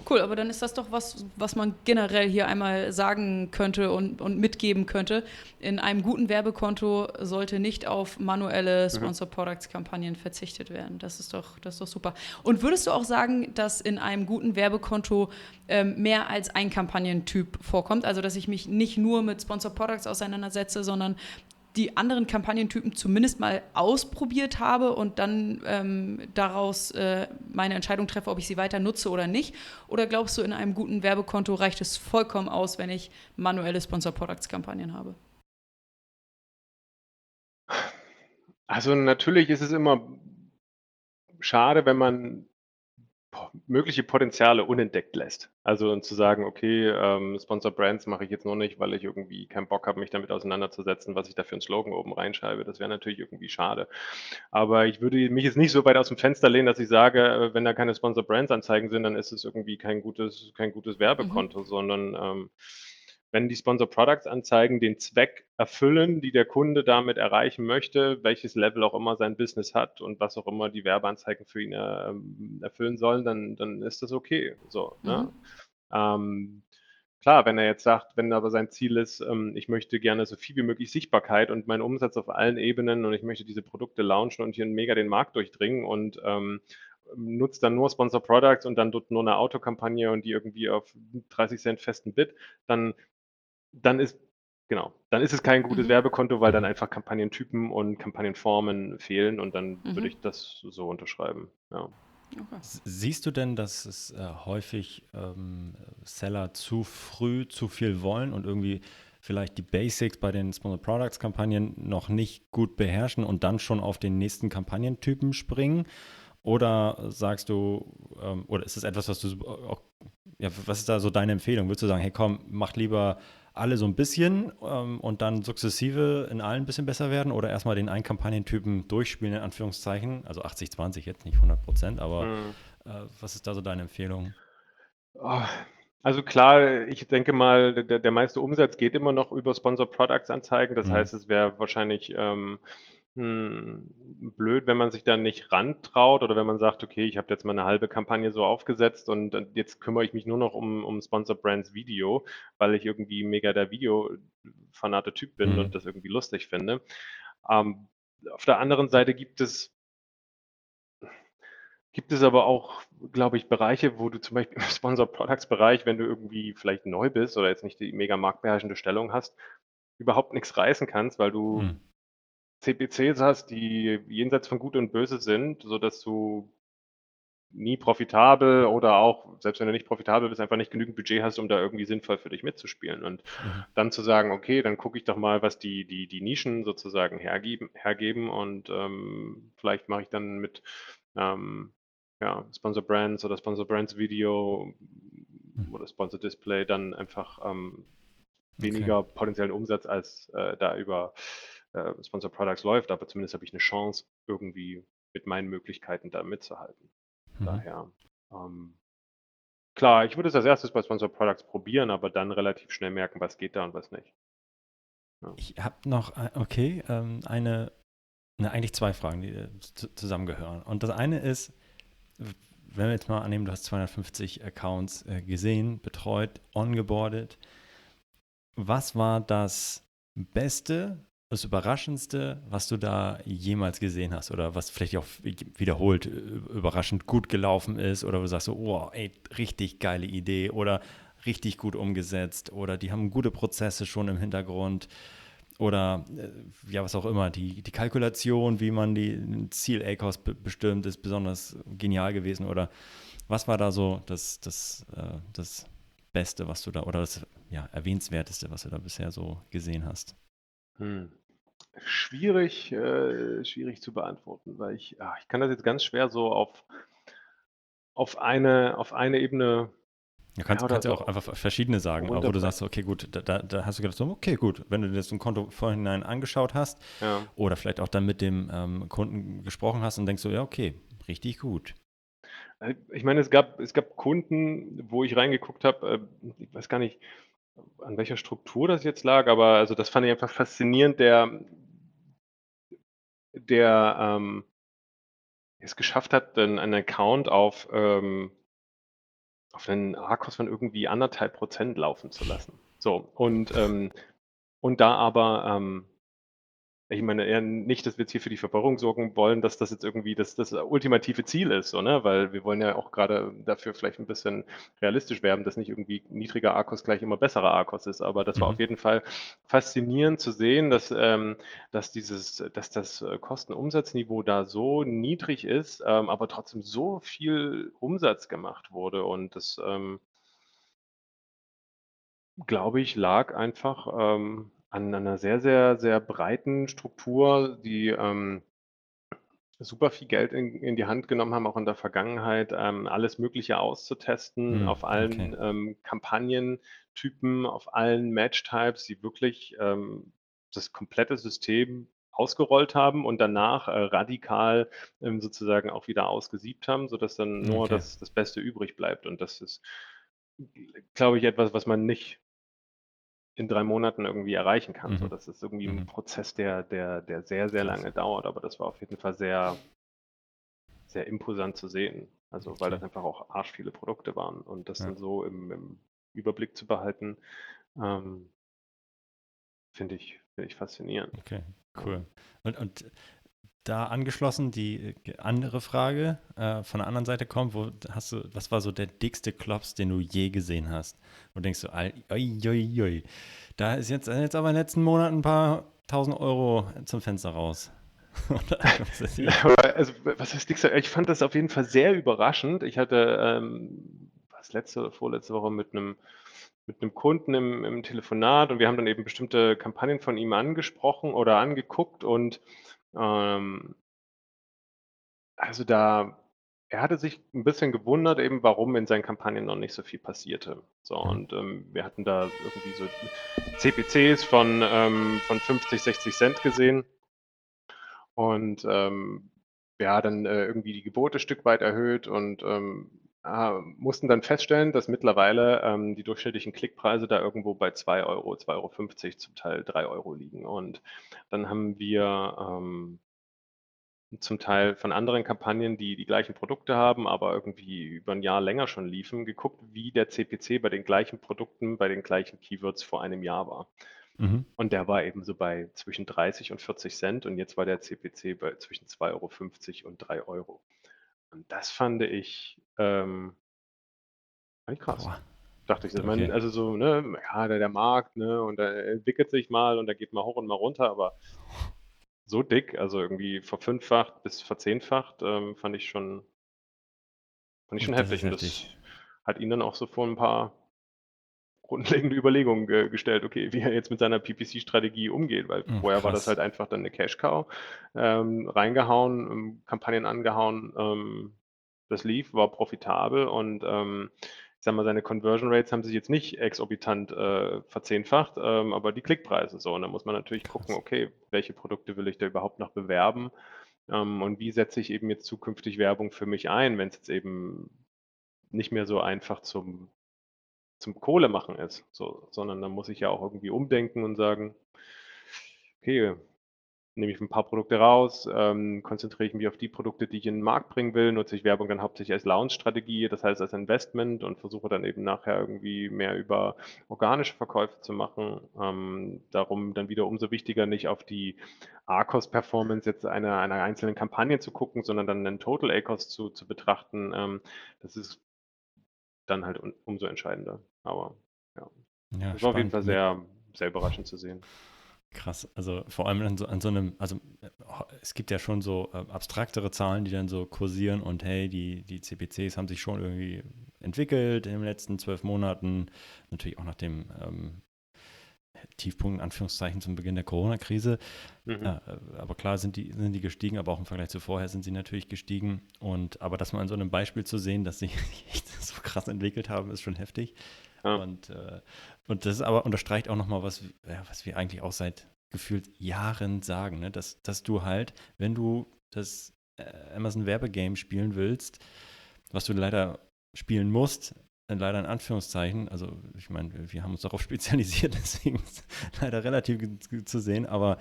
Cool, aber dann ist das doch was, was man generell hier einmal sagen könnte und, und mitgeben könnte. In einem guten Werbekonto sollte nicht auf manuelle mhm. Sponsor Products Kampagnen verzichtet werden. Das ist doch, das ist doch super. Und würdest du auch sagen, dass in einem guten Werbekonto ähm, mehr als ein Kampagnentyp vorkommt? Also, dass ich mich nicht nur mit Sponsor Products auseinandersetze, sondern die anderen Kampagnentypen zumindest mal ausprobiert habe und dann ähm, daraus äh, meine Entscheidung treffe, ob ich sie weiter nutze oder nicht? Oder glaubst du, in einem guten Werbekonto reicht es vollkommen aus, wenn ich manuelle Sponsor Products Kampagnen habe? Also natürlich ist es immer schade, wenn man mögliche Potenziale unentdeckt lässt. Also und zu sagen, okay, ähm, Sponsor Brands mache ich jetzt nur nicht, weil ich irgendwie keinen Bock habe, mich damit auseinanderzusetzen, was ich da für einen Slogan oben reinschreibe. Das wäre natürlich irgendwie schade. Aber ich würde mich jetzt nicht so weit aus dem Fenster lehnen, dass ich sage, äh, wenn da keine Sponsor Brands Anzeigen sind, dann ist es irgendwie kein gutes, kein gutes Werbekonto, mhm. sondern ähm, wenn die Sponsor Products Anzeigen den Zweck erfüllen, die der Kunde damit erreichen möchte, welches Level auch immer sein Business hat und was auch immer die Werbeanzeigen für ihn äh, erfüllen sollen, dann, dann ist das okay. So, ne? mhm. ne? ähm, klar, wenn er jetzt sagt, wenn aber sein Ziel ist, ähm, ich möchte gerne so viel wie möglich Sichtbarkeit und meinen Umsatz auf allen Ebenen und ich möchte diese Produkte launchen und hier mega den Markt durchdringen und ähm, nutzt dann nur Sponsor Products und dann dort nur eine Autokampagne und die irgendwie auf 30 Cent festen Bit, dann dann ist genau, dann ist es kein gutes Mhm. Werbekonto, weil dann mhm. einfach Kampagnentypen und Kampagnenformen fehlen und dann würde mhm. ich das so unterschreiben, ja. Okay. Siehst du denn, dass es äh, häufig ähm, Seller zu früh zu viel wollen und irgendwie vielleicht die Basics bei den Sponsored Products Kampagnen noch nicht gut beherrschen und dann schon auf den nächsten Kampagnentypen springen? Oder sagst du, ähm, oder ist es etwas, was du auch, ja, was ist da so deine Empfehlung? Würdest du sagen, hey komm, mach lieber alle so ein bisschen ähm, und dann sukzessive in allen ein bisschen besser werden oder erstmal den einen Kampagnentypen durchspielen, in Anführungszeichen? Also 80-20 jetzt nicht 100 Prozent, aber mhm. äh, was ist da so deine Empfehlung? Oh, also klar, ich denke mal, der, der meiste Umsatz geht immer noch über Sponsor Products Anzeigen. Das mhm. heißt, es wäre wahrscheinlich ähm, hm, blöd, wenn man sich dann nicht rantraut oder wenn man sagt, okay, ich habe jetzt mal eine halbe Kampagne so aufgesetzt und jetzt kümmere ich mich nur noch um, um Sponsor Brands Video, weil ich irgendwie mega der Video-fanate Typ bin mhm. und das irgendwie lustig finde. Ähm, auf der anderen Seite gibt es gibt es aber auch, glaube ich, Bereiche, wo du zum Beispiel im Sponsor Products Bereich, wenn du irgendwie vielleicht neu bist oder jetzt nicht die mega marktbeherrschende Stellung hast, überhaupt nichts reißen kannst, weil du mhm CPCs hast, die jenseits von Gut und Böse sind, sodass du nie profitabel oder auch, selbst wenn du nicht profitabel bist, einfach nicht genügend Budget hast, um da irgendwie sinnvoll für dich mitzuspielen. Und mhm. dann zu sagen, okay, dann gucke ich doch mal, was die, die, die Nischen sozusagen hergeben, hergeben und ähm, vielleicht mache ich dann mit ähm, ja, Sponsor Brands oder Sponsor Brands Video mhm. oder Sponsor Display dann einfach ähm, weniger okay. potenziellen Umsatz als äh, da über äh, Sponsor Products läuft, aber zumindest habe ich eine Chance, irgendwie mit meinen Möglichkeiten da mitzuhalten. Mhm. Daher, ähm, klar, ich würde es als erstes bei Sponsor Products probieren, aber dann relativ schnell merken, was geht da und was nicht. Ja. Ich habe noch, äh, okay, ähm, eine, ne, eigentlich zwei Fragen, die äh, zusammengehören. Und das eine ist, wenn wir jetzt mal annehmen, du hast 250 Accounts äh, gesehen, betreut, ongeboardet. Was war das Beste, das Überraschendste, was du da jemals gesehen hast oder was vielleicht auch wiederholt äh, überraschend gut gelaufen ist oder wo du sagst so, oh, ey, richtig geile Idee oder richtig gut umgesetzt oder die haben gute Prozesse schon im Hintergrund oder äh, ja, was auch immer, die, die Kalkulation, wie man die Ziel ACOS bestimmt, ist besonders genial gewesen oder was war da so das, das, äh, das Beste, was du da oder das ja, erwähnenswerteste, was du da bisher so gesehen hast? Hm. Schwierig, äh, schwierig zu beantworten, weil ich, ah, ich kann das jetzt ganz schwer so auf, auf eine, auf eine Ebene. Du kannst, ja, kannst ja auch einfach verschiedene sagen, auch wo du sagst, okay, gut, da, da hast du gedacht, okay, gut, wenn du dir das ein Konto vorhinein angeschaut hast ja. oder vielleicht auch dann mit dem ähm, Kunden gesprochen hast und denkst so, ja, okay, richtig gut. Äh, ich meine, es gab, es gab Kunden, wo ich reingeguckt habe, äh, ich weiß gar nicht, an welcher Struktur das jetzt lag, aber also das fand ich einfach faszinierend, der der, ähm, es geschafft hat, dann einen Account auf, ähm auf einen ARKOS von irgendwie anderthalb Prozent laufen zu lassen. So, und, ähm und da aber, ähm ich meine eher nicht, dass wir jetzt hier für die Verwirrung sorgen wollen, dass das jetzt irgendwie das, das ultimative Ziel ist, so, ne? weil wir wollen ja auch gerade dafür vielleicht ein bisschen realistisch werden, dass nicht irgendwie niedriger Akkus gleich immer besserer Akkus ist. Aber das war mhm. auf jeden Fall faszinierend zu sehen, dass, ähm, dass, dieses, dass das äh, Kosten-Umsatzniveau da so niedrig ist, ähm, aber trotzdem so viel Umsatz gemacht wurde. Und das, ähm, glaube ich, lag einfach ähm, an einer sehr, sehr, sehr breiten Struktur, die, ähm, super viel Geld in, in die Hand genommen haben, auch in der Vergangenheit, ähm, alles Mögliche auszutesten Hm, auf allen okay. ähm, Kampagnentypen, auf allen Match-Types, die wirklich ähm, das komplette System ausgerollt haben und danach äh, radikal ähm, sozusagen auch wieder ausgesiebt haben, sodass dann nur Okay. das, das Beste übrig bleibt. Und das ist, glaube ich, etwas, was man nicht in drei Monaten irgendwie erreichen kann. So, Mhm. das ist irgendwie ein Mhm. Prozess, der, der, der sehr, sehr lange dauert, aber das war auf jeden Fall sehr, sehr imposant zu sehen. Also weil Okay. das einfach auch arsch viele Produkte waren und das Ja. dann so im, im Überblick zu behalten, ähm, finde ich, finde ich faszinierend. Okay, cool. Und, und da angeschlossen die äh, andere Frage äh, von der anderen Seite kommt, wo hast du, was war so der dickste Klops, den du je gesehen hast? Und denkst du, oi, oi, da ist jetzt, jetzt aber in den letzten Monaten ein paar tausend Euro zum Fenster raus. Also, was heißt dickster? Ich fand das auf jeden Fall sehr überraschend. Ich hatte ähm, was letzte oder vorletzte Woche mit einem mit einem Kunden im, im Telefonat und wir haben dann eben bestimmte Kampagnen von ihm angesprochen oder angeguckt und ähm, also da, er hatte sich ein bisschen gewundert, eben warum in seinen Kampagnen noch nicht so viel passierte. So, und ähm, wir hatten da irgendwie so CPCs von, ähm, von 50, 60 Cent gesehen. Und ähm, ja, dann äh, irgendwie die Gebote ein Stück weit erhöht und ähm, ah, mussten dann feststellen, dass mittlerweile ähm, die durchschnittlichen Klickpreise da irgendwo bei 2 Euro, 2,50 Euro, zum Teil 3 Euro liegen. Und dann haben wir ähm, zum Teil von anderen Kampagnen, die die gleichen Produkte haben, aber irgendwie über ein Jahr länger schon liefen, geguckt, wie der CPC bei den gleichen Produkten, bei den gleichen Keywords vor einem Jahr war. Mhm. Und der war eben so bei zwischen 30 und 40 Cent und jetzt war der CPC bei zwischen 2,50 Euro und 3 Euro. Und das fand ich, ähm, fand ich krass. Boah, Dachte ich, okay. meine, also so, ne, ja, der, der Markt, ne, und der entwickelt sich mal und da geht mal hoch und mal runter, aber so dick, also irgendwie verfünffacht bis verzehnfacht, ähm, fand ich schon, fand ich schon Das heftig. Und das hat ihn dann auch so vor ein paar grundlegende Überlegungen ge gestellt, okay, wie er jetzt mit seiner PPC-Strategie umgeht, weil Mhm, vorher war das krass. halt einfach dann eine Cash-Cow, ähm, reingehauen, ähm, Kampagnen angehauen, ähm, das lief, war profitabel und ähm, ich sag mal, seine Conversion Rates haben sich jetzt nicht exorbitant äh, verzehnfacht, ähm, aber die Klickpreise so. Und da muss man natürlich gucken, Krass. okay, welche Produkte will ich da überhaupt noch bewerben ähm, und wie setze ich eben jetzt zukünftig Werbung für mich ein, wenn es jetzt eben nicht mehr so einfach zum, zum Kohle machen ist, so, sondern da muss ich ja auch irgendwie umdenken und sagen, okay, nehme ich ein paar Produkte raus, ähm, konzentriere ich mich auf die Produkte, die ich in den Markt bringen will, nutze ich Werbung dann hauptsächlich als Launch-Strategie, das heißt als Investment und versuche dann eben nachher irgendwie mehr über organische Verkäufe zu machen. Ähm, darum dann wieder umso wichtiger, nicht auf die ARCOS-Performance jetzt einer, einer einzelnen Kampagne zu gucken, sondern dann einen Total ACOS zu, zu betrachten. Ähm, das ist dann halt un- umso entscheidender. Aber ja, Ja, das war auf jeden. Fall sehr, sehr überraschend zu sehen. Krass, also vor allem an so, an so einem, also äh, es gibt ja schon so äh, abstraktere Zahlen, die dann so kursieren und hey, die, die CPCs haben sich schon irgendwie entwickelt in den letzten zwölf Monaten, natürlich auch nach dem ähm, Tiefpunkt, in Anführungszeichen, zum Beginn der Corona-Krise. Mhm. Ja, äh, aber klar sind die, sind die gestiegen, aber auch im Vergleich zu vorher sind sie natürlich gestiegen. Und aber das mal an so einem Beispiel zu sehen, dass sie sich so krass entwickelt haben, ist schon heftig. Ja. Und, äh, und das aber unterstreicht auch nochmal, was, ja, was wir eigentlich auch seit gefühlt Jahren sagen, ne? dass, dass du halt, wenn du das äh, Amazon Werbegame spielen willst, was du leider spielen musst, äh, leider in Anführungszeichen, also ich meine, wir haben uns darauf spezialisiert, deswegen ist leider relativ zu sehen, aber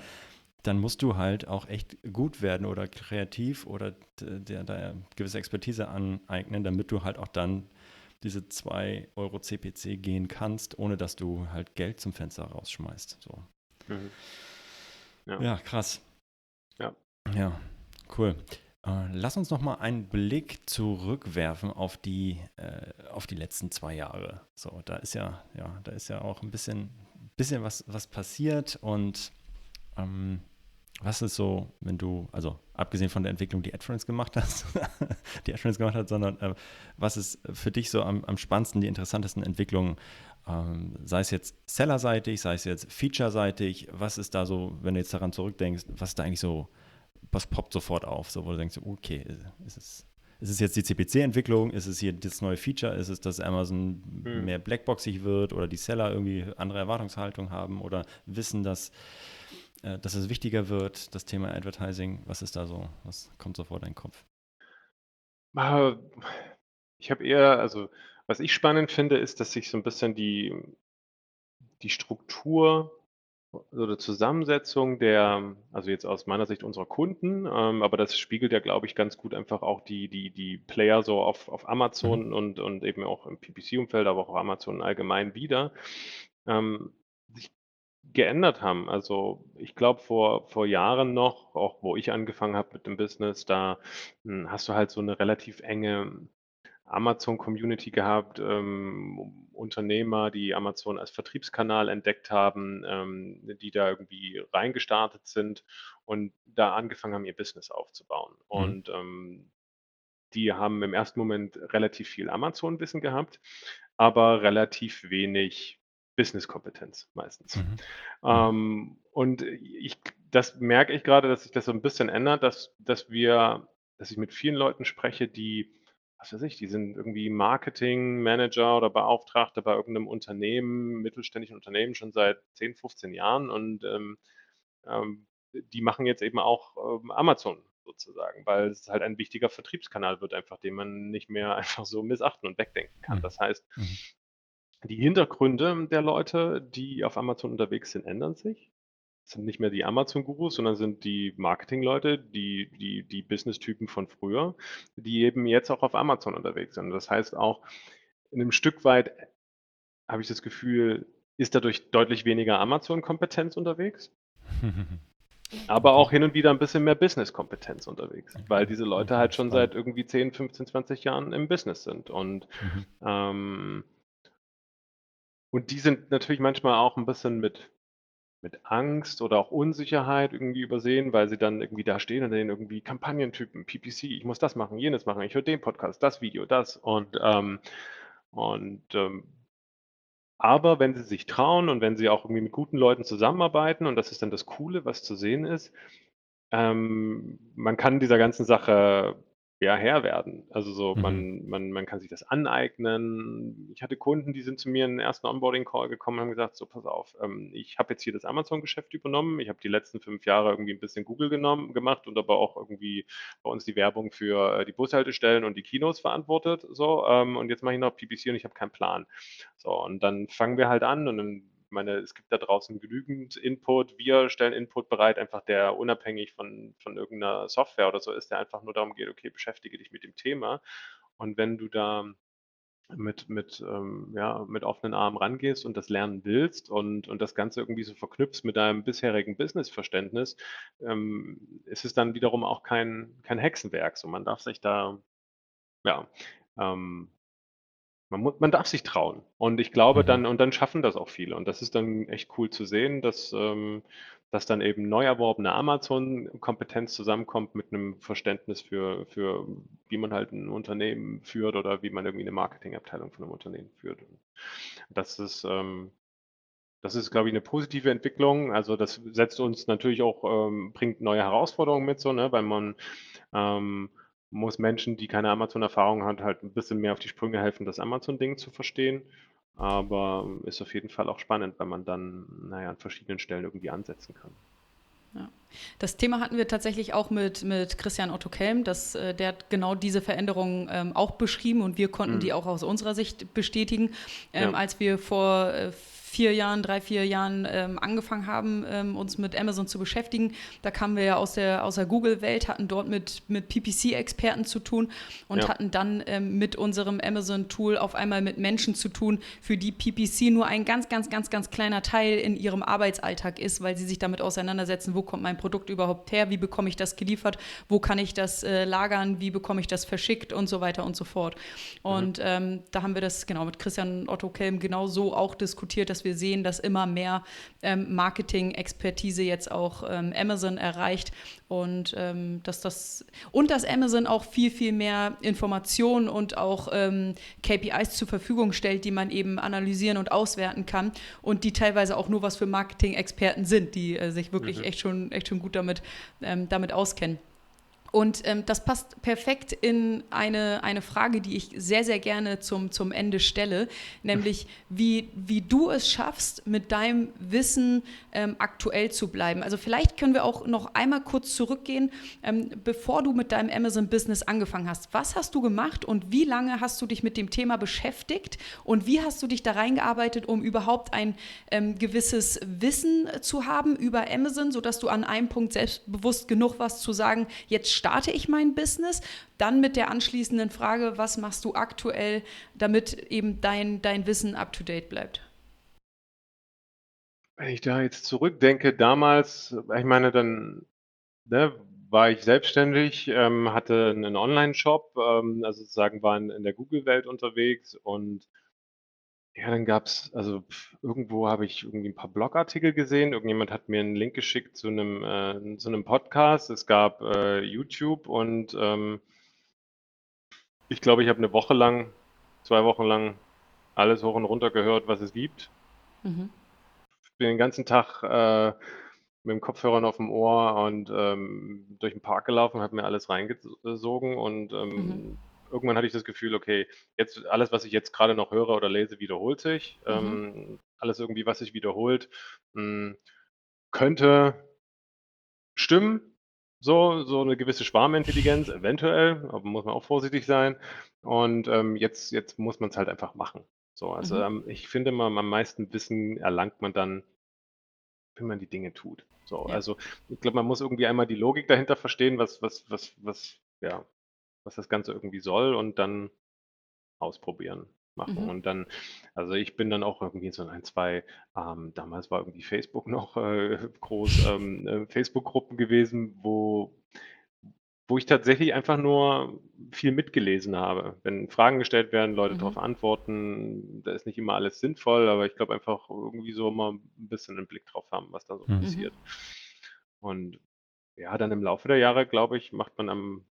dann musst du halt auch echt gut werden oder kreativ oder da gewisse Expertise aneignen, damit du halt auch dann diese 2 Euro CPC gehen kannst, ohne dass du halt Geld zum Fenster rausschmeißt. So. Mhm. Ja. Ja, krass. Ja. Ja, cool. Äh, lass uns noch mal einen Blick zurückwerfen auf die, äh, auf die letzten zwei Jahre. So, da ist ja, ja, da ist ja auch ein bisschen, bisschen was, was passiert und ähm, was ist so, wenn du, also abgesehen von der Entwicklung, die AdFriends gemacht hast, die AdFriends gemacht hat, sondern äh, was ist für dich so am, am spannendsten, die interessantesten Entwicklungen, ähm, sei es jetzt sellerseitig, sei es jetzt featureseitig, was ist da so, wenn du jetzt daran zurückdenkst, was ist da eigentlich so was poppt sofort auf, so wo du denkst, okay, ist es, ist es jetzt die CPC-Entwicklung, ist es hier das neue Feature, ist es, dass Amazon mhm. mehr blackboxig wird oder die Seller irgendwie andere Erwartungshaltung haben oder wissen, dass, äh, dass es wichtiger wird, das Thema Advertising, was ist da so, was kommt sofort in den Kopf? Ah, ich habe eher, also was ich spannend finde, ist, dass sich so ein bisschen die, die Struktur oder Zusammensetzung der, also jetzt aus meiner Sicht unserer Kunden, ähm, aber das spiegelt ja, glaube ich, ganz gut einfach auch die, die, die Player so auf, auf Amazon mhm. und, und eben auch im PPC-Umfeld, aber auch Amazon allgemein wieder, ähm, sich geändert haben. Also ich glaube vor, vor Jahren noch, auch wo ich angefangen habe mit dem Business, da hm, hast du halt so eine relativ enge Amazon-Community gehabt, ähm, Unternehmer, die Amazon als Vertriebskanal entdeckt haben, ähm, die da irgendwie reingestartet sind und da angefangen haben, ihr Business aufzubauen. Mhm. Und ähm, die haben im ersten Moment relativ viel Amazon-Wissen gehabt, aber relativ wenig Business-Kompetenz meistens. Mhm. Ähm, und ich, das merke ich gerade, dass sich das so ein bisschen ändert, dass, dass wir, dass ich mit vielen Leuten spreche, die was weiß ich, die sind irgendwie Marketing-Manager oder Beauftragte bei irgendeinem Unternehmen, mittelständischen Unternehmen schon seit 10, 15 Jahren und ähm, ähm, die machen jetzt eben auch ähm, Amazon sozusagen, weil es halt ein wichtiger Vertriebskanal wird, einfach den man nicht mehr einfach so missachten und wegdenken kann. Mhm. Das heißt, mhm. Die Hintergründe der Leute, die auf Amazon unterwegs sind, ändern sich sind nicht mehr die Amazon-Gurus, sondern sind die Marketing-Leute, die, die, die Business-Typen von früher, die eben jetzt auch auf Amazon unterwegs sind. Das heißt auch, in einem Stück weit habe ich das Gefühl, ist dadurch deutlich weniger Amazon-Kompetenz unterwegs. aber auch hin und wieder ein bisschen mehr Business-Kompetenz unterwegs, weil diese Leute halt schon seit irgendwie 10, 15, 20 Jahren im Business sind. Und, mhm. ähm, und die sind natürlich manchmal auch ein bisschen mit mit Angst oder auch Unsicherheit irgendwie übersehen, weil sie dann irgendwie da stehen und sehen irgendwie Kampagnentypen, PPC, ich muss das machen, jenes machen, ich höre den Podcast, das Video, das. Und ähm, und ähm, aber wenn sie sich trauen und wenn sie auch irgendwie mit guten Leuten zusammenarbeiten und das ist dann das Coole, was zu sehen ist, ähm, man kann dieser ganzen Sache ja, Herr werden. Also so, Mhm. man, man, man kann sich das aneignen. Ich hatte Kunden, die sind zu mir in den ersten Onboarding-Call gekommen und haben gesagt, so, pass auf, ähm, ich habe jetzt hier das Amazon-Geschäft übernommen. Ich habe die letzten fünf Jahre irgendwie ein bisschen Google genommen, gemacht und aber auch irgendwie bei uns die Werbung für äh, die Bushaltestellen und die Kinos verantwortet. So, ähm, und jetzt mache ich noch PPC und ich habe keinen Plan. So, und dann fangen wir halt an und dann ich meine, es gibt da draußen genügend Input. Wir stellen Input bereit, einfach der unabhängig von, von irgendeiner Software oder so ist, der einfach nur darum geht, okay, beschäftige dich mit dem Thema. Und wenn du da mit, mit, ähm, ja, mit offenen Armen rangehst und das lernen willst und, und das Ganze irgendwie so verknüpfst mit deinem bisherigen Businessverständnis, ähm, ist es dann wiederum auch kein, kein Hexenwerk. So, man darf sich da, ja, ähm, man, muss, man darf sich trauen. Und ich glaube mhm. dann, und dann schaffen das auch viele. Und das ist dann echt cool zu sehen, dass, ähm, dass dann eben neu erworbene Amazon-Kompetenz zusammenkommt mit einem Verständnis für, für, wie man halt ein Unternehmen führt oder wie man irgendwie eine Marketingabteilung von einem Unternehmen führt. Das ist, ähm, das ist, glaube ich, eine positive Entwicklung. Also das setzt uns natürlich auch, ähm, bringt neue Herausforderungen mit, so, ne, weil man ähm, muss Menschen, die keine Amazon-Erfahrung haben, halt ein bisschen mehr auf die Sprünge helfen, das Amazon-Ding zu verstehen. Aber ist auf jeden Fall auch spannend, weil man dann, naja, an verschiedenen Stellen irgendwie ansetzen kann. Ja. Das Thema hatten wir tatsächlich auch mit, mit Christian Otto Kelm. Das, äh, der hat genau diese Veränderungen ähm, auch beschrieben und wir konnten mhm. die auch aus unserer Sicht bestätigen. Ähm, ja. Als wir vor äh, vier Jahren, drei, vier Jahren ähm, angefangen haben, ähm, uns mit Amazon zu beschäftigen. Da kamen wir ja aus der, aus der Google-Welt, hatten dort mit, mit PPC-Experten zu tun und ja. hatten dann ähm, mit unserem Amazon-Tool auf einmal mit Menschen zu tun, für die PPC nur ein ganz, ganz, ganz, ganz kleiner Teil in ihrem Arbeitsalltag ist, weil sie sich damit auseinandersetzen, wo kommt mein Produkt überhaupt her, wie bekomme ich das geliefert, wo kann ich das äh, lagern, wie bekomme ich das verschickt und so weiter und so fort. Und mhm. Da haben wir das genau mit Christian Otto Kelm genau so auch diskutiert, dass dass wir sehen, dass immer mehr ähm, Marketing-Expertise jetzt auch ähm, Amazon erreicht und ähm, dass das und dass Amazon auch viel, viel mehr Informationen und auch ähm, KPIs zur Verfügung stellt, die man eben analysieren und auswerten kann und die teilweise auch nur was für Marketing-Experten sind, die äh, sich wirklich mhm. echt, schon, echt schon gut damit, ähm, damit auskennen. Und ähm, das passt perfekt in eine, eine Frage, die ich sehr, sehr gerne zum, zum Ende stelle, nämlich wie, wie du es schaffst, mit deinem Wissen ähm, aktuell zu bleiben. Also vielleicht können wir auch noch einmal kurz zurückgehen, ähm, bevor du mit deinem Amazon-Business angefangen hast. Was hast du gemacht und wie lange hast du dich mit dem Thema beschäftigt und wie hast du dich da reingearbeitet, um überhaupt ein ähm, gewisses Wissen zu haben über Amazon, sodass du an einem Punkt selbstbewusst genug warst zu sagen, jetzt starte ich mein Business? Dann mit der anschließenden Frage, was machst du aktuell, damit eben dein, dein Wissen up-to-date bleibt? Wenn ich da jetzt zurückdenke, damals, ich meine, dann ne, war ich selbstständig, ähm, hatte einen Online-Shop, ähm, also sozusagen war in, in der Google-Welt unterwegs und ja, dann gab es, also pf, irgendwo habe ich irgendwie ein paar Blogartikel gesehen. Irgendjemand hat mir einen Link geschickt zu einem, äh, zu einem Podcast. Es gab äh, YouTube und ähm, ich glaube, ich habe eine Woche lang, zwei Wochen lang alles hoch und runter gehört, was es gibt. Mhm. Ich bin den ganzen Tag äh, mit dem Kopfhörern auf dem Ohr und ähm, durch den Park gelaufen, habe mir alles reingesogen und ähm, mhm irgendwann hatte ich das Gefühl, okay, jetzt alles, was ich jetzt gerade noch höre oder lese, wiederholt sich. Mhm. Ähm, alles irgendwie, was sich wiederholt, mh, hm, könnte stimmen. So, so eine gewisse Schwarmintelligenz, eventuell, aber muss man auch vorsichtig sein. Und ähm, jetzt, jetzt muss man es halt einfach machen. So, also mhm. ähm, ich finde, man, am meisten Wissen erlangt man dann, wenn man die Dinge tut. So, ja. also ich glaube, man muss irgendwie einmal die Logik dahinter verstehen, was, was, was, was, ja, was das Ganze irgendwie soll und dann ausprobieren, machen. Mhm. Und dann, also ich bin dann auch irgendwie so in ein, zwei, ähm, damals war irgendwie Facebook noch äh, groß, ähm, äh, Facebook-Gruppen gewesen, wo, wo ich tatsächlich einfach nur viel mitgelesen habe. Wenn Fragen gestellt werden, Leute mhm. darauf antworten, da ist nicht immer alles sinnvoll, aber ich glaube einfach irgendwie so mal ein bisschen einen Blick drauf haben, was da so mhm. passiert. Und ja, dann im Laufe der Jahre, glaube ich, macht man am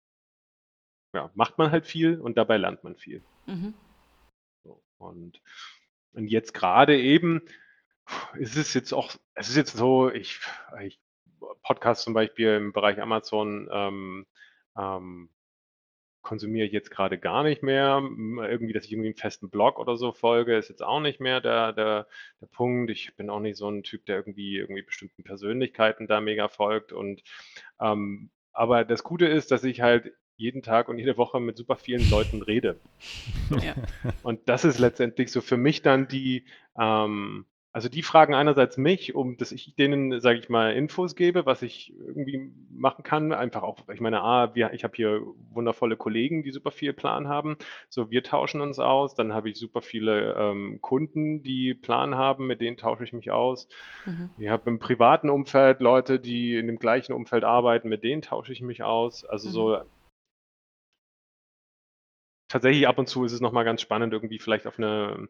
ja, macht man halt viel und dabei lernt man viel. Mhm. So, und, und jetzt gerade eben ist es jetzt auch, es ist jetzt so, ich, ich Podcast zum Beispiel im Bereich Amazon ähm, ähm, konsumiere ich jetzt gerade gar nicht mehr. Irgendwie, dass ich irgendwie einen festen Blog oder so folge, ist jetzt auch nicht mehr der, der, der Punkt. Ich bin auch nicht so ein Typ, der irgendwie, irgendwie bestimmten Persönlichkeiten da mega folgt. Und ähm, aber das Gute ist, dass ich halt jeden Tag und jede Woche mit super vielen Leuten rede. So. Ja. Und das ist letztendlich so für mich dann die, ähm, also die fragen einerseits mich, um dass ich denen, sage ich mal, Infos gebe, was ich irgendwie machen kann. Einfach auch, ich meine, ah, wir, ich habe hier wundervolle Kollegen, die super viel Plan haben. So, wir tauschen uns aus. Dann habe ich super viele ähm, Kunden, die Plan haben, mit denen tausche ich mich aus. Mhm. Ich habe im privaten Umfeld Leute, die in dem gleichen Umfeld arbeiten, mit denen tausche ich mich aus. Also mhm. so tatsächlich ab und zu ist es nochmal ganz spannend, irgendwie vielleicht auf eine,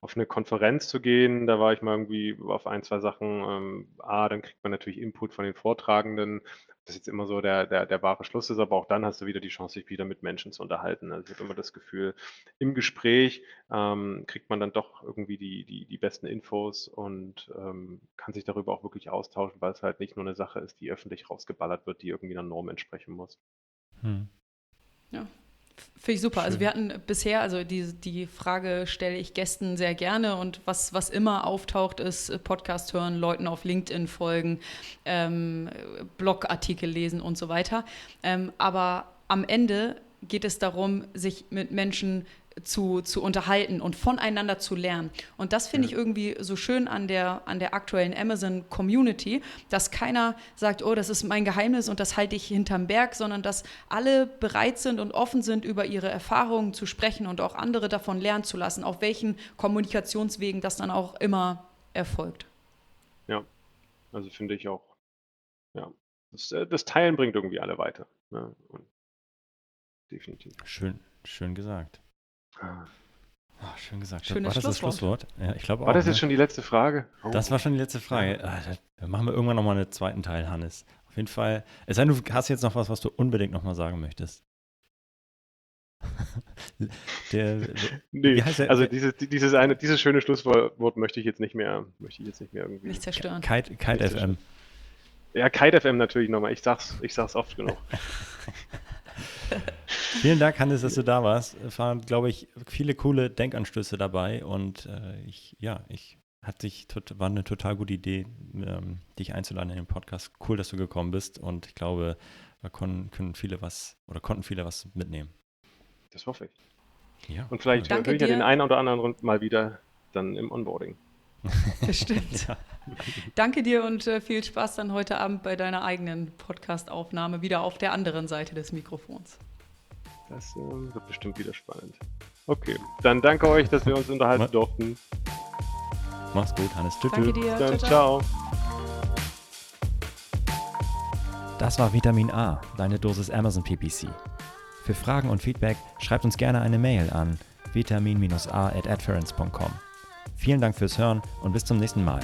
auf eine Konferenz zu gehen. Da war ich mal irgendwie auf ein, zwei Sachen. Ähm, ah, dann kriegt man natürlich Input von den Vortragenden. Das jetzt immer so der, der, der wahre Schluss ist, aber auch dann hast du wieder die Chance, sich wieder mit Menschen zu unterhalten. Also ich habe immer das Gefühl, im Gespräch ähm, kriegt man dann doch irgendwie die, die, die besten Infos und ähm, kann sich darüber auch wirklich austauschen, weil es halt nicht nur eine Sache ist, die öffentlich rausgeballert wird, die irgendwie einer Norm entsprechen muss. Hm. Ja, Finde ich super. Also Schön. Also wir hatten bisher, also die, die Frage stelle ich Gästen sehr gerne und was, was immer auftaucht, ist Podcast hören, Leuten auf LinkedIn folgen, ähm, Blogartikel lesen und so weiter. Ähm, aber am Ende geht es darum, sich mit Menschen zu, zu unterhalten und voneinander zu lernen. Und das finde ja. ich irgendwie so schön an der, an der aktuellen Amazon-Community, dass keiner sagt, oh, das ist mein Geheimnis und das halte ich hinterm Berg, sondern dass alle bereit sind und offen sind, über ihre Erfahrungen zu sprechen und auch andere davon lernen zu lassen, auf welchen Kommunikationswegen das dann auch immer erfolgt. Ja, also finde ich auch, ja, das, äh, das Teilen bringt irgendwie alle weiter. Ja, definitiv. Schön, schön gesagt. Oh, schön gesagt. Schönes war das das Schlusswort. Ja, ich glaube auch. War das ne? jetzt schon die letzte Frage? Oh. Das war schon die letzte Frage. Ah, da- Dann machen wir irgendwann nochmal einen zweiten Teil, Hannes. Auf jeden Fall. Es sei denn, du hast jetzt noch was, was du unbedingt nochmal sagen möchtest. der, Nee, Wie heißt der- also dieses, dieses eine, dieses schöne Schlusswort möchte ich jetzt nicht mehr, möchte ich jetzt nicht mehr irgendwie. Nicht zerstören. Kite, Kite Richtig. FM. Ja, Kite FM natürlich nochmal. Ich sag's, ich sag's oft genug. Vielen Dank, Hannes, dass du da warst. Es waren, glaube ich, viele coole Denkanstöße dabei und äh, ich, ja, ich hat sich tot, war eine total gute Idee, ähm, dich einzuladen in den Podcast. Cool, dass du gekommen bist und ich glaube, da können, können viele was oder konnten viele was mitnehmen. Das hoffe ich. Ja. Und vielleicht Danke höre ich ja den einen oder anderen mal wieder dann im Onboarding. Bestimmt. Ja. Danke dir und äh, viel Spaß dann heute Abend bei deiner eigenen Podcast-Aufnahme wieder auf der anderen Seite des Mikrofons. Das ähm, wird bestimmt wieder spannend. Okay, dann danke euch, dass wir uns unterhalten Ma- durften. Mach's gut, Hannes. Tschüss. Danke dir. Dann Ciao. Das war Vitamin A, deine Dosis Amazon PPC. Für Fragen und Feedback schreibt uns gerne eine Mail an vitamin-a at adference.com. Vielen Dank fürs Hören und bis zum nächsten Mal.